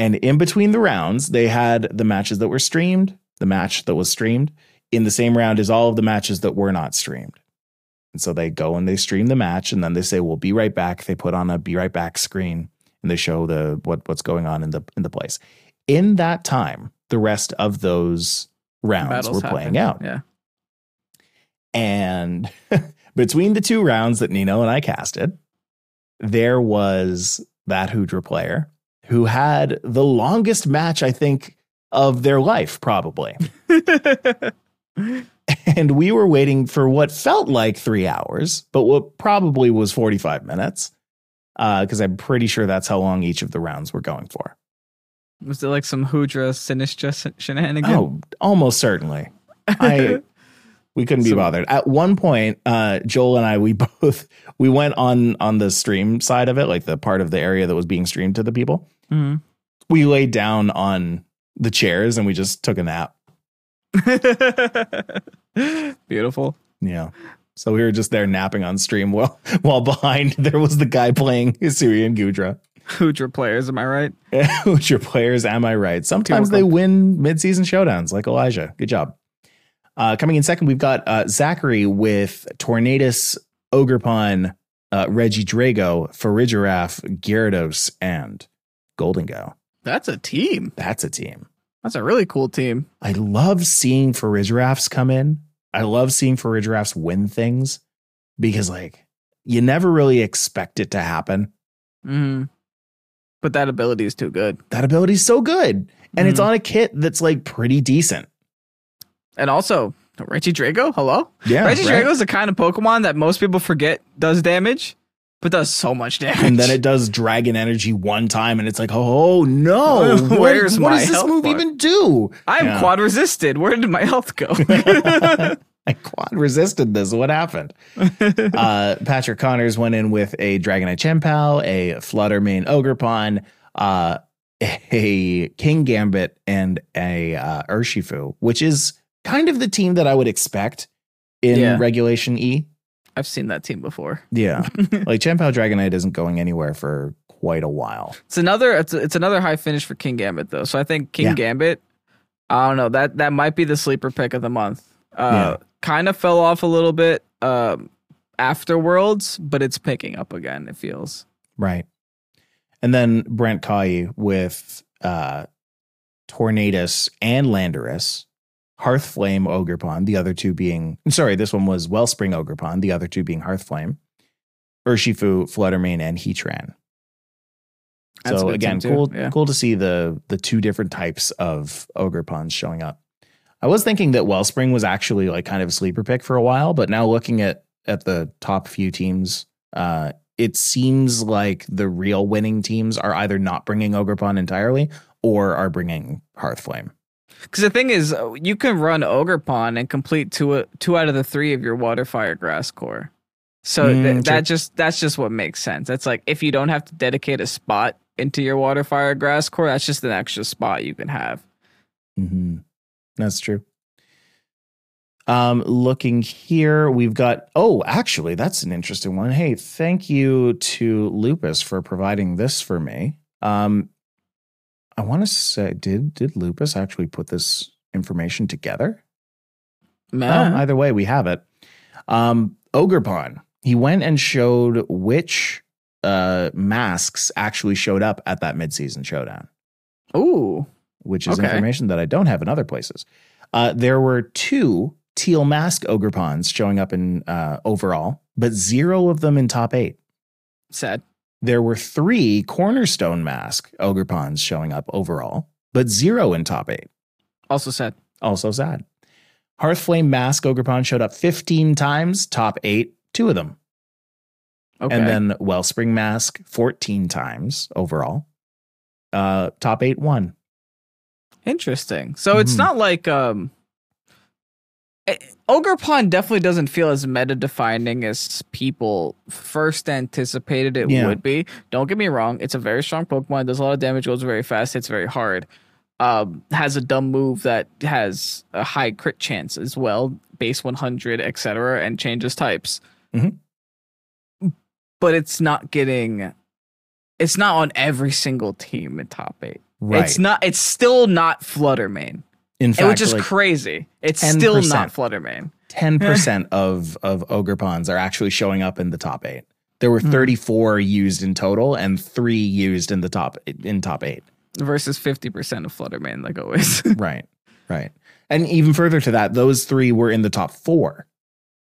And in between the rounds, they had the matches that were streamed, the match that was streamed in the same round as all of the matches that were not streamed. And so they go and they stream the match and then they say, We'll be right back. They put on a be right back screen and they show the what what's going on in the in the place. In that time, the rest of those rounds Battles were playing out. Yeah. And between the two rounds that Nino and I casted, there was that Hoodra player who had the longest match, I think, of their life, probably. and we were waiting for what felt like three hours, but what probably was 45 minutes. Because I'm pretty sure that's how long each of the rounds were going for. Was it like some Hoodra Sinistcha shenanigan? Oh, almost certainly. I we couldn't be So- bothered. At one point, uh, Joel and I we both we went on on the stream side of it, like the part of the area that was being streamed to the people. Mhm. We laid down on the chairs and we just took a nap. Beautiful. Yeah. So we were just there napping on stream while while behind there was the guy playing Hisuian Goodra. Hoodra players, am I right? Your players? Am I right? Sometimes they win mid-season showdowns, like Elijah. Good job. Uh, coming in second, we've got uh, Zachary with Tornadus, Ogerpon, uh, Regidrago, Farigiraf, Gyarados, and Gholdengo. That's a team. That's a team. That's a really cool team. I love seeing Farigirafs come in. I love seeing Farigirafs win things because, like, you never really expect it to happen. hmm But that ability is too good. That ability is so good. And it's Mhm. on a kit that's like pretty decent. And also, Regidrago, hello? Yeah. Reggie right? Drago is the kind of Pokemon that most people forget does damage, but does so much damage. and then it does dragon energy one time, and it's like, oh no, what- Where's what my does this move bar? even do? I'm Yeah. quad resisted. Where did my health go? I quad resisted this. What happened? uh, Patrick Connors went in with a Dragonite Chien-Pao, a Fluttermane Ogerpon, uh, a Kingambit, and a uh, Urshifu, which is kind of the team that I would expect in Yeah. Regulation E. I've seen that team before. Yeah, like Chien-Pao Dragonite isn't going anywhere for quite a while. It's another it's, it's another high finish for Kingambit though. So I think King Yeah. Gambit, I don't know that that might be the sleeper pick of the month. Uh, Yeah. kind of fell off a little bit um, afterwards, but it's picking up again. It feels. Right. And then Brent Kai with uh Tornadus and Landorus, Hearthflame Ogerpon, the other two being sorry, this one was Wellspring Ogerpon, the other two being Hearthflame, Urshifu, Flutter Mane, and Heatran. That's so again, cool Yeah. cool to see the the two different types of Ogrepons showing up. I was thinking that Wellspring was actually like kind of a sleeper pick for a while, but now looking at at the top few teams, uh, it seems like the real winning teams are either not bringing Ogerpon entirely or are bringing Hearthflame. Because the thing is, uh, you can run Ogerpon and complete two two out of the three of your Water Fire Grass core. So Mm, th- that just that's just what makes sense. That's like if you don't have to dedicate a spot into your Water Fire Grass core, that's just an extra spot you can have. Mm-hmm. That's true. Um, looking here, we've got. Oh, actually, that's an interesting one. Hey, thank you to Lupus for providing this for me. Um, I want to say, did did Lupus actually put this information together? Man. Oh, either way, we have it. Um, Ogerpon. He went and showed which uh masks actually showed up at that midseason showdown Ooh. which is Okay. information that I don't have in other places. Uh, there were two teal mask Ogrepons showing up in uh, overall, but zero of them in top eight. Sad. There were three cornerstone mask ogre Ogrepons showing up overall, but zero in top eight. Also sad. Also sad. Hearthflame mask ogre Ogerpon showed up 15 times, top eight, two of them. Okay. And then Wellspring mask 14 times overall, uh, top eight, one. Interesting. So it's Mhm. not like um eh, Ogerpon definitely doesn't feel as meta defining as people first anticipated it Yeah. would be. Don't get me wrong, it's a very strong Pokemon, does a lot of damage, goes very fast, hits very hard. Um, has a dumb move that has a high crit chance as well, base 100, etc., and changes types. Mhm. But it's not getting it's not on every single team in top eight. Right. It's not. It's still not Flutter Mane, in fact, which is like, crazy. It's still 10%. not Flutter Mane. ten percent of of Ogrepons are actually showing up in the top eight. There were Hmm. thirty four used in total, and three used in the top in top eight. versus fifty percent of Flutter Mane, like always. right, right, and even further to that, those three were in the top four.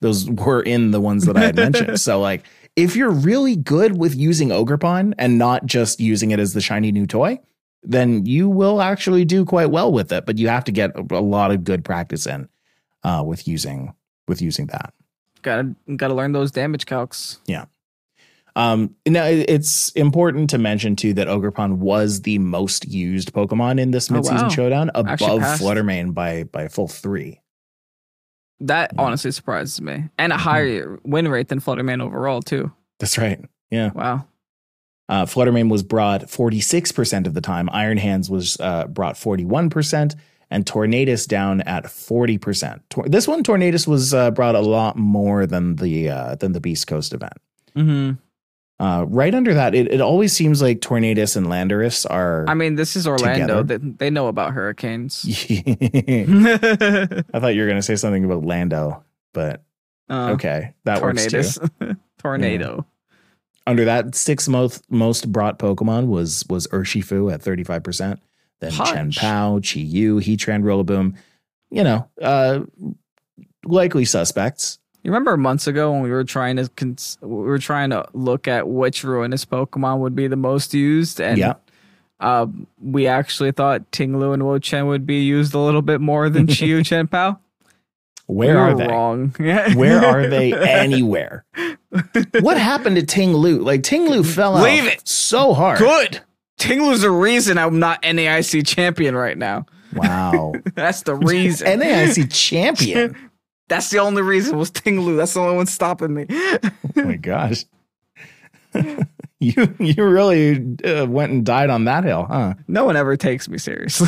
Those were in the ones that I had mentioned. so, like, if you're really good with using Ogerpon and not just using it as the shiny new toy, then you will actually do quite well with it. But you have to get a a lot of good practice in uh, with using with using that. gotta gotta learn those damage calcs. Yeah. Um, now it's important to mention too that Ogerpon was the most used Pokemon in this Oh, midseason wow. showdown, above. Flutter Mane by by a full three. That Yeah. honestly surprises me, and a Mm-hmm. higher win rate than Flutter Mane overall too. That's right. Yeah. Wow. Uh, Flutter Mane was brought 46% of the time. Iron Hands was uh, brought 41%, and Tornadus down at 40%. Tor- this one, Tornadus was uh, brought a lot more than the uh, than the Beastcoast event. hmm Uh, right under that, it, it always seems like Tornadus and Landorus are. I mean, this is Orlando. They, they know about hurricanes. I thought you were going to say something about Lando, but Uh, okay, that works too. Tornado. Under that, sixth most most brought Pokemon was was Urshifu at 35%. Then Chien-Pao, Chi Yu, Heatran, Rillaboom. You know, uh likely suspects. You remember months ago when we were trying to cons- we were trying to look at which ruinous Pokemon would be the most used, and yeah. uh, we actually thought Ting-Lu and Wo-Chien would be used a little bit more than Chi-Yu Chien-Pao. Where we are they? Wrong. Where are they anywhere? what happened to Ting-Lu? Like Ting-Lu fell out Leave it. so hard. Good. Ting-Lu's the reason I'm not NAIC champion right now. Wow. That's the reason. NAIC champion. That's the only reason was Ting-Lu. That's the only one stopping me. Oh my gosh. you you really uh, went and died on that hill, huh? No one ever takes me seriously.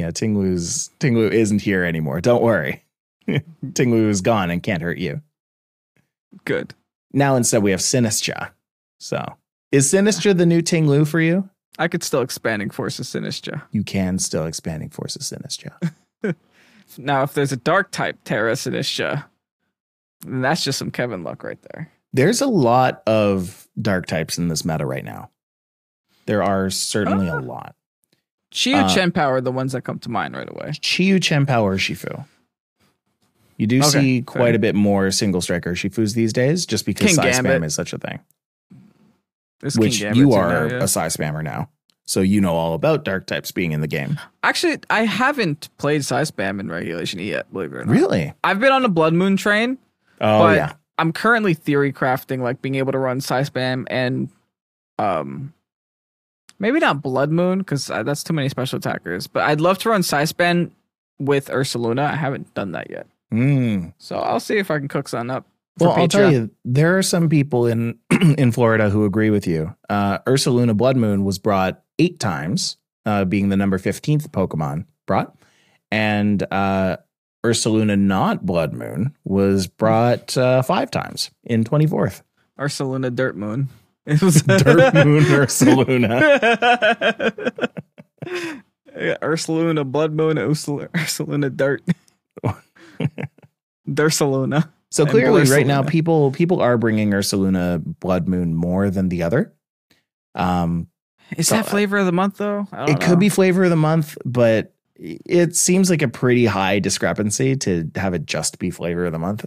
Yeah, Ting-Lu's Ting-Lu isn't here anymore. Don't worry. Ting-Lu is gone and can't hurt you. Good. Now instead we have Sinistcha. So is Sinistcha the new Ting-Lu for you? I could still expanding forces Sinistcha. You can still expanding forces Sinistcha. Now, if there's a dark type Tera Sinistcha, then that's just some Kevin luck right there. There's a lot of dark types in this meta right now. There are certainly a ah. lot. Chi-Yu Uh, Chen Power are the ones that come to mind right away. Chi-Yu Chien-Pao or Shifu. You do Okay, see quite fair. a bit more single striker Shifus these days, just because King size spam is such a thing. There's which you are now, yeah. a size spammer now, so you know all about dark types being in the game. Actually, I haven't played Size Spam in Regulation E yet, believe it or not. Really? I've been on a Blood Moon train, Oh but yeah. I'm currently theory crafting, like being able to run Size Spam and um, maybe not Blood Moon because that's too many special attackers. But I'd love to run Size Spam with Ursaluna. I haven't done that yet, Mm. so I'll see if I can cook something up. for Well, I'll tell you, there are some people in in Florida who agree with you. Uh, Ursaluna Blood Moon was brought eight times, uh, being the number fifteenth Pokemon brought, and uh, Ursaluna not Blood Moon was brought uh, five times in twenty fourth. Ursaluna Dirt Moon. It was a Dirt Moon Ursaluna. Yeah, Ursaluna Blood Moon, Ursula- Ursaluna Dirt. Dursaluna. So clearly, right now, people people are bringing Ursaluna Blood Moon more than the other. Um, Is So, that flavor of the month though? It know. could be flavor of the month, but it seems like a pretty high discrepancy to have it just be flavor of the month.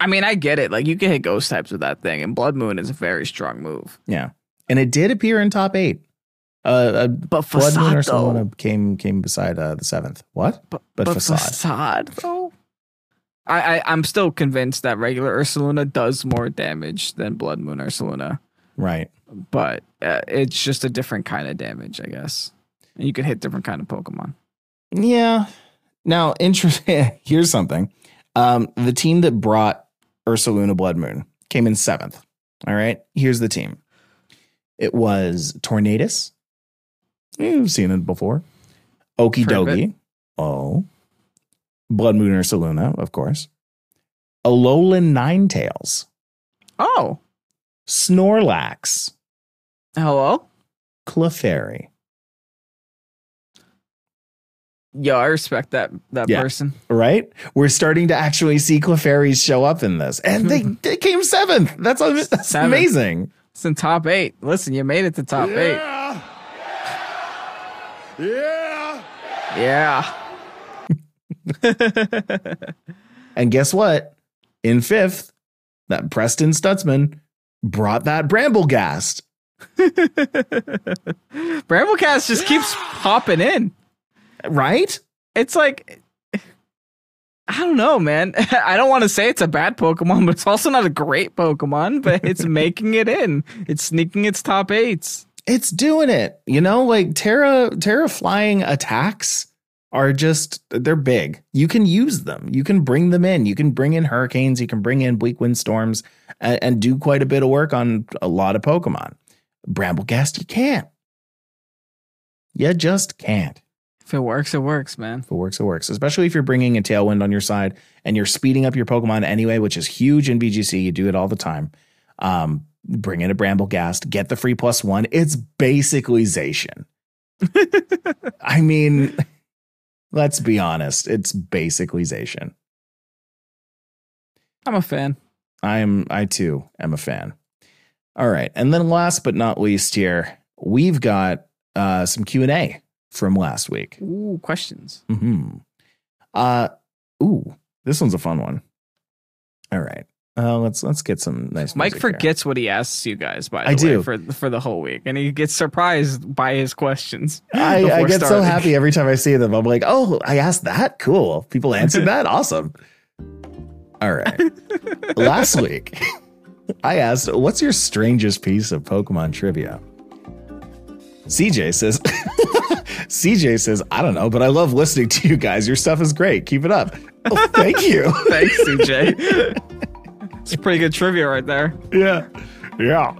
I mean, I get it. Like you can hit ghost types with that thing, and Blood Moon is a very strong move. Yeah, and it did appear in top eight. Uh, uh But Blood Moon Ursaluna though. came came beside uh, the seventh. What? But, but but facade. facade though. I, I I'm still convinced that regular Ursaluna does more damage than Blood Moon Ursaluna, Right. but uh, it's just a different kind of damage, I guess. And you can hit different kind of Pokemon. Yeah. Now, interesting. Here's something. Um, the team that brought Ursaluna Blood Moon came in seventh. All right. Here's the team. It was Tornadus. You've seen it before. Okie of Dokie. Oh. Blood Moon Ursaluna, of course. Alolan Ninetales. Oh, Snorlax. hello. Clefairy. Yo, I respect that that Yeah. person. Right? We're starting to actually see Clefairies show up in this. And they, they came seventh. That's, that's Seventh. amazing. It's in top eight. Listen, you made it to top eight. Yeah. Yeah. Yeah. And guess what? In fifth, that Preston Stutzman brought that Brambleghast. Brambleghast just keeps popping in. Right? It's like I don't know, man. I don't want to say it's a bad Pokemon, but it's also not a great Pokemon, but it's making it in. It's sneaking its top eights. It's doing it. You know, like Terra Terra flying attacks are just they're big. You can use them. You can bring them in. You can bring in hurricanes, you can bring in bleak wind storms and, and do quite a bit of work on a lot of Pokemon. Brambleghast, you can't. You just can't. If it works, it works, man. If it works, it works. Especially if you're bringing a tailwind on your side and you're speeding up your Pokemon anyway, which is huge in VGC. You do it all the time. Um, bring in a Brambleghast, get the free plus one. It's basically Zacian. I mean, let's be honest. It's basically Zacian. I'm a fan. I am I too am a fan. All right. And then last but not least here, we've got uh some Q&A from last week. Ooh, questions. Mhm. Uh ooh, this one's a fun one. All right. Uh let's let's get some nice Mike music here. forgets what he asks you guys, by the I way, do. for for the whole week, and he gets surprised by his questions. I, I get so happy every time I see them. I'm like, oh, I asked that? Cool. People answered that? Awesome. All right. Last week, I asked, what's your strangest piece of Pokemon trivia? CJ says, CJ says, I don't know, but I love listening to you guys. Your stuff is great. Keep it up. Oh, thank you. Thanks, CJ. it's pretty good trivia right there. yeah. Yeah.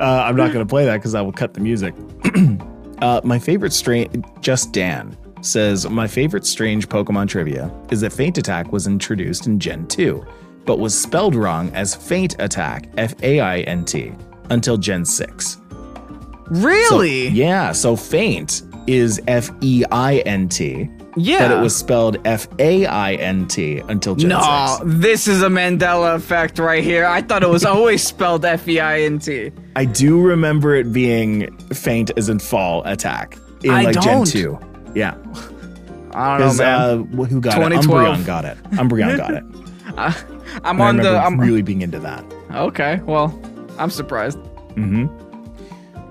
Uh, I'm not going to play that because I will cut the music. uh, my favorite strain, just Dan says, My favorite strange Pokemon trivia is that Faint Attack was introduced in Gen 2, but was spelled wrong as Faint Attack, F A I N T, until Gen 6. So- Really? yeah. So Faint is F E I N T, yeah. but it was spelled F A I N T until Gen No, 6. this is a Mandela effect right here. I thought it was always spelled F E I N T. I do remember it being Faint as in Fall Attack in I like Gen don't. 2. Yeah. I don't know, man. uh, who got it? 2012. Umbreon got it. Umbreon got it. I'm I on the. I'm, really being into that. okay, well, I'm surprised.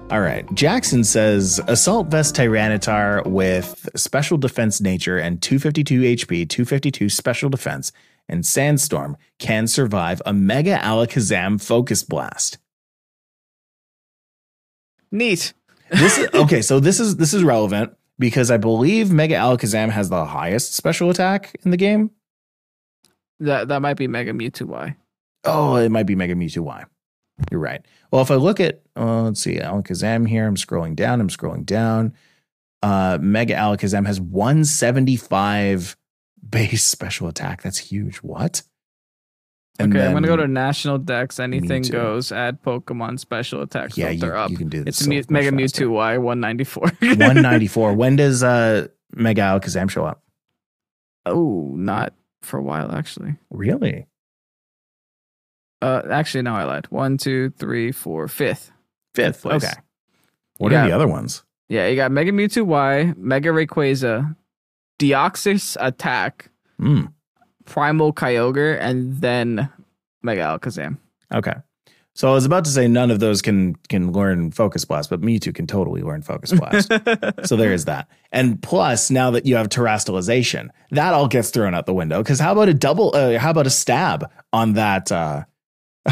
All right. Jackson says Assault Vest Tyranitar with special defense nature and 252 HP, 252 special defense, and Sandstorm can survive a Mega Alakazam Focus Blast. Neat. This is okay, so this is this is relevant because I believe Mega Alakazam has the highest special attack in the game. That that might be Mega Mewtwo Y. Oh, it might be Mega Mewtwo Y. You're right. Well, if I look at, uh, let's see, Alakazam here, I'm scrolling down, I'm scrolling down. Uh, Mega Alakazam has 175 base special attack. That's huge. What? And Okay, I'm gonna go to National Dex. Anything Mewtwo. goes. Add Pokemon special attack Yeah, you, up. you can do this. it's so Mew- Mega faster. Mewtwo Y 194. 194. when does uh, Mega Alakazam show up? oh, not for a while actually. Really? Uh, actually, no, I lied. One, two, three, four, fifth. Fifth. place. Okay. What You are got- the other ones? Yeah, you got Mega Mewtwo Y, Mega Rayquaza, Deoxys Attack, Hmm. Primal Kyogre, and then Mega Alakazam. Okay. So I was about to say none of those can can learn Focus Blast, but Mewtwo can totally learn Focus Blast. so there is that. And plus, now that you have terastallization, that all gets thrown out the window. Because how about a double? Uh, how about a stab on that? Uh,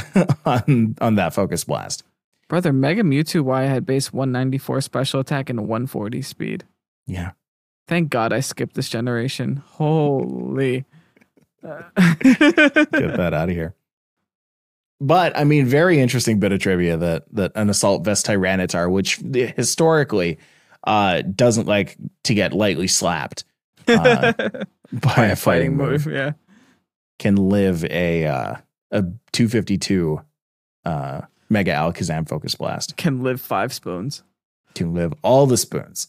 on on that Focus Blast. Brother, Mega Mewtwo Y had base 194 special attack and 140 speed. Yeah. Thank God I skipped this generation. Holy. Get that out of here. But I mean, very interesting bit of trivia that that an assault vest Tyranitar, which historically uh, doesn't like to get lightly slapped uh, by a fighting move, Yeah. can live a uh, a 252 uh, Mega Alakazam Focus Blast. Can live five spoons. Can live all the spoons.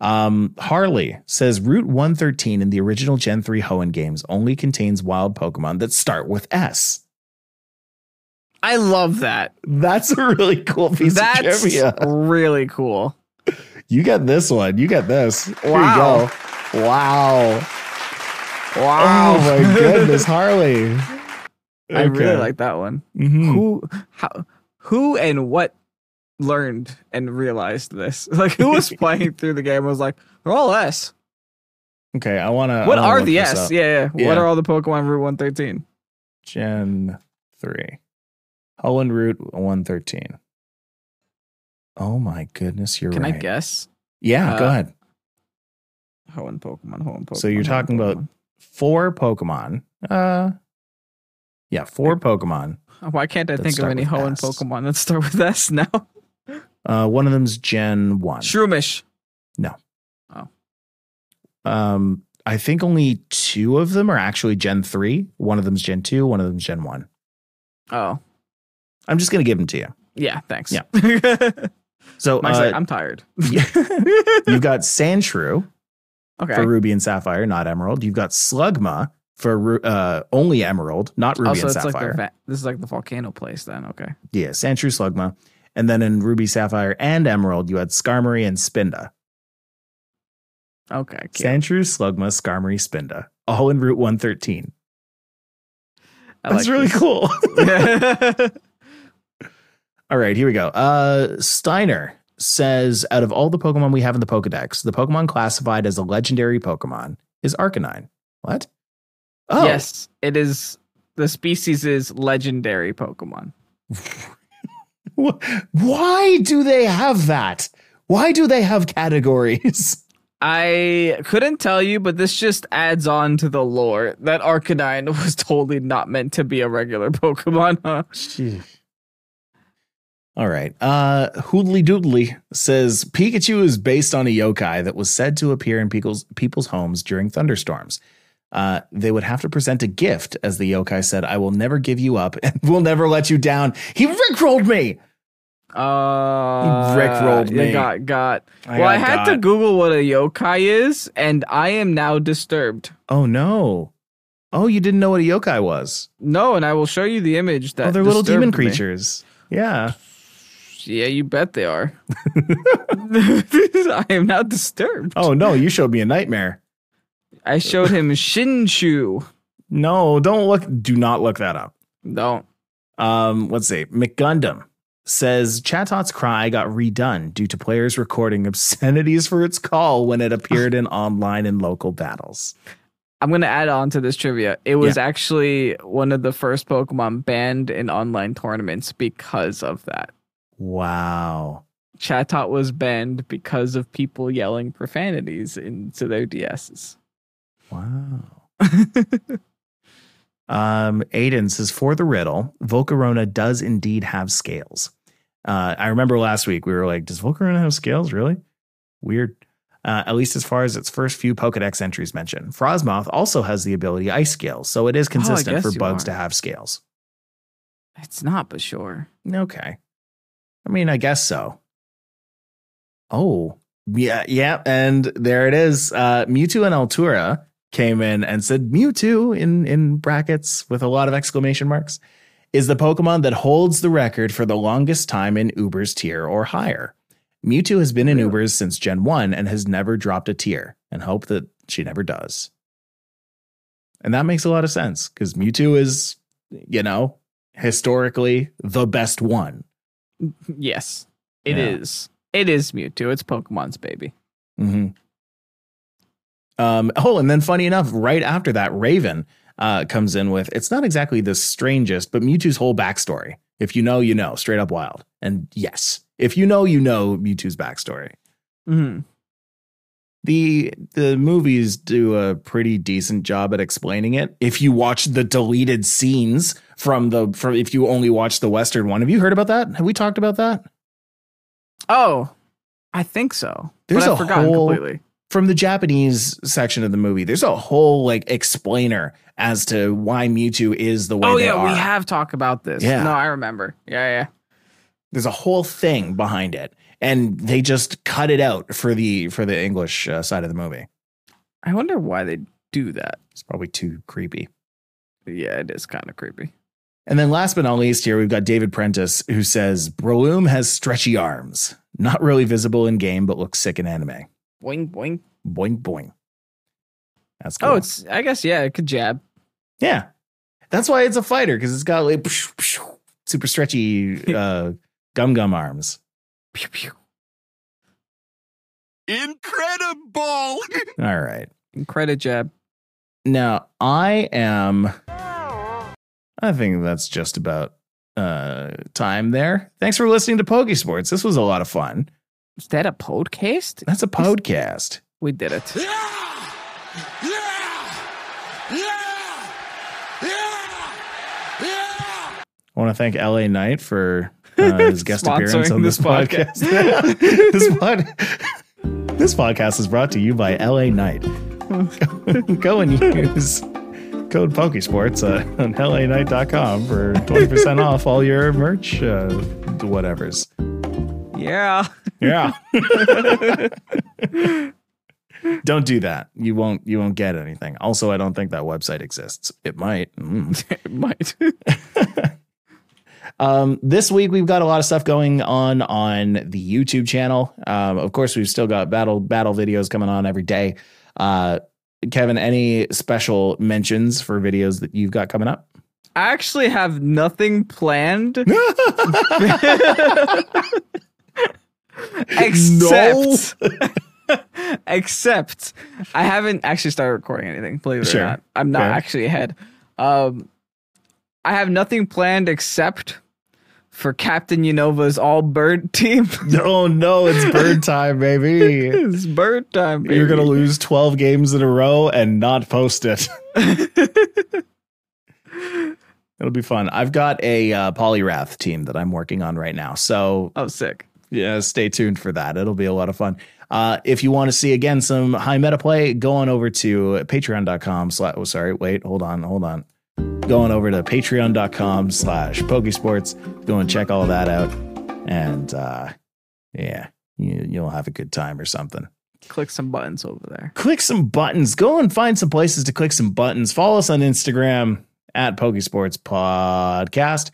Um, Harley says Route 113 in the original Gen 3 Hoenn games only contains wild Pokemon that start with S. I love that. That's a really cool piece That's of trivia. really cool. You get this one. You get this. Here Wow. you go. Wow. Wow. Oh my goodness, Harley. I really like that one. Mhm. Who how who and what learned and realized this? Like who was playing through the game and was like, they're all S. Okay, I want to. What are the S? Yeah, yeah. Yeah. What are all the Pokemon Route 113? Gen 3. Holland Route 113. Oh my goodness, you're Can right. I guess? Yeah, go Uh, ahead. Hoenn Pokemon, Hoenn Pokemon. So you're talking about- Four Pokemon. Uh yeah, four Pokemon. Why can't I think of any Hoenn S. Pokemon that start with S now? Uh one of them's Gen 1. Shroomish. No. Oh. Um I think only two of them are actually Gen 3. One of them's Gen 2, one of them's Gen 1. Oh, I'm just going to give them to you. yeah. Thanks. Yeah. So uh, like, I'm tired. you've got Sandshrew okay. for Ruby and Sapphire, not Emerald. You've got Slugma for uh, only Emerald, not Ruby also, and it's like Sapphire. the va- this is like the volcano place. Then okay. yeah, Sandshrew Slugma. And then in Ruby Sapphire and Emerald, you had Skarmory and Spinda. Okay. cute. Sandshrew, Slugma, Skarmory, Spinda, all in Route 113. I That's like really this. cool. All right, here we go. Uh, Steiner says out of all the Pokemon we have in the Pokedex, the Pokemon classified as a legendary Pokemon is Arcanine. What? Oh, Yes, it is. The species is legendary Pokemon. Why do they have that? Why do they have categories? I couldn't tell you, but this just adds on to the lore that Arcanine was totally not meant to be a regular Pokemon. Huh? All right. Uh Hoodly Doodly says Pikachu is based on a yokai that was said to appear in people's people's homes during thunderstorms. Uh, they would have to present a gift, as the yokai said, I will never give you up and will never let you down. He rickrolled me. Uh, Rickrolled yeah, me. Got got. I well, I got had to. Google what a yokai is, and I am now disturbed. Oh no. Oh, you didn't know what a yokai was. No, and I will show you the image that. oh, they're little demon me. creatures. Yeah. Yeah, you bet they are. I am now disturbed. Oh no, you showed me a nightmare. I showed him Shinshu. No, don't look do not look that up. Don't. Um, let's see. McGundam says Chatot's cry got redone due to players recording obscenities for its call when it appeared in online and local battles. I'm gonna add on to this trivia. It was actually one of the first Pokemon banned in online tournaments because of that. Wow. Chatot was banned because of people yelling profanities into their DSs. Wow. um, Aiden says for the riddle, Volcarona does indeed have scales. Uh, I remember last week we were like, does Volcarona have scales? Really? Weird. Uh, at least as far as its first few Pokedex entries mention. Frosmoth also has the ability Ice Scales, so it is consistent guess for bugs are. to have scales. It's not, but sure. Okay. I mean, I guess so. Oh, yeah, yeah. And there it is. Uh, Mewtwo and Altura came in and said Mewtwo in, in brackets with a lot of exclamation marks is the Pokemon that holds the record for the longest time in Uber's tier or higher. Mewtwo has been in Really? Uber's since Gen 1 and has never dropped a tier and hope that she never does. And that makes a lot of sense because Mewtwo is, you know, historically the best one. Yes, it is. Yeah. It is Mewtwo. It's Pokemon's baby. hmm Um, oh, and then funny enough, right after that, Raven uh, comes in with it's not exactly the strangest, but Mewtwo's whole backstory. If you know, you know, straight up wild. And yes, if you know, you know Mewtwo's backstory. hmm The the movies do a pretty decent job at explaining it. If you watch the deleted scenes from the from if you only watch the Western one, have you heard about that? Have we talked about that? Oh, I think so. There's but a I've forgotten whole- completely. From the Japanese section of the movie, there's a whole like explainer as to why Mewtwo is the way Oh yeah, are. we have talked about this. Yeah. No, I remember. Yeah, yeah. There's a whole thing behind it, and they just cut it out for the for the English uh, side of the movie. I wonder why they do that. It's probably too creepy. Yeah, it is kind of creepy. And then last but not least, here we've got David Prentice who says Breloom has stretchy arms, not really visible in game, but looks sick in anime. Boing boing. Boing boing. That's cool. Oh, it's. I guess yeah. It could jab. Yeah. That's why it's a fighter because it's got like super stretchy uh, gum gum arms. Pew, pew. Incredible! All right. Credit jab. Now I am. I think that's just about uh, time there. Thanks for listening to Pokesports. This was a lot of fun. Is that a podcast? That's a podcast. We did it. Yeah! Yeah! Yeah! Yeah! Yeah! I want to thank LA Knight for uh, his guest appearance on this, this podcast. this, pod- this podcast is brought to you by LA Knight. Go and use code Pokesports uh, on LAKnight.com for 20% off all your merch, uh, whatevers. Yeah. Yeah. don't do that. You won't. You won't get anything. Also, I don't think that website exists. It might. Mm. it might. Um, this week we've got a lot of stuff going on on the YouTube channel. Um, of course, we've still got battle battle videos coming on every day. Uh, Kevin, any special mentions for videos that you've got coming up? I actually have nothing planned except except I haven't actually started recording anything. Believe it Sure. or not, I'm not actually ahead. Um, I have nothing planned except for Captain Unova's all bird team. oh no, it's bird time, baby. it's bird time. Baby. You're gonna lose 12 games in a row and not post it. It'll be fun. I've got a uh, Poliwrath team that I'm working on right now. So Oh, sick. Yeah, stay tuned for that. It'll be a lot of fun. Uh, if you want to see again some high meta play, go on over to patreon.com slash oh sorry, wait, hold on, hold on. Going over to patreon.com slash pokesports. Go and check all that out. And uh yeah, you, you'll have a good time or something. Click some buttons over there. Click some buttons. Go and find some places to click some buttons. Follow us on Instagram at Pokesports Podcast.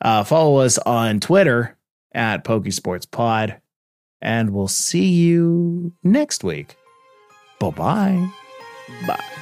Uh, follow us on Twitter at Pokesports Pod. And we'll see you next week. Bye bye. Bye.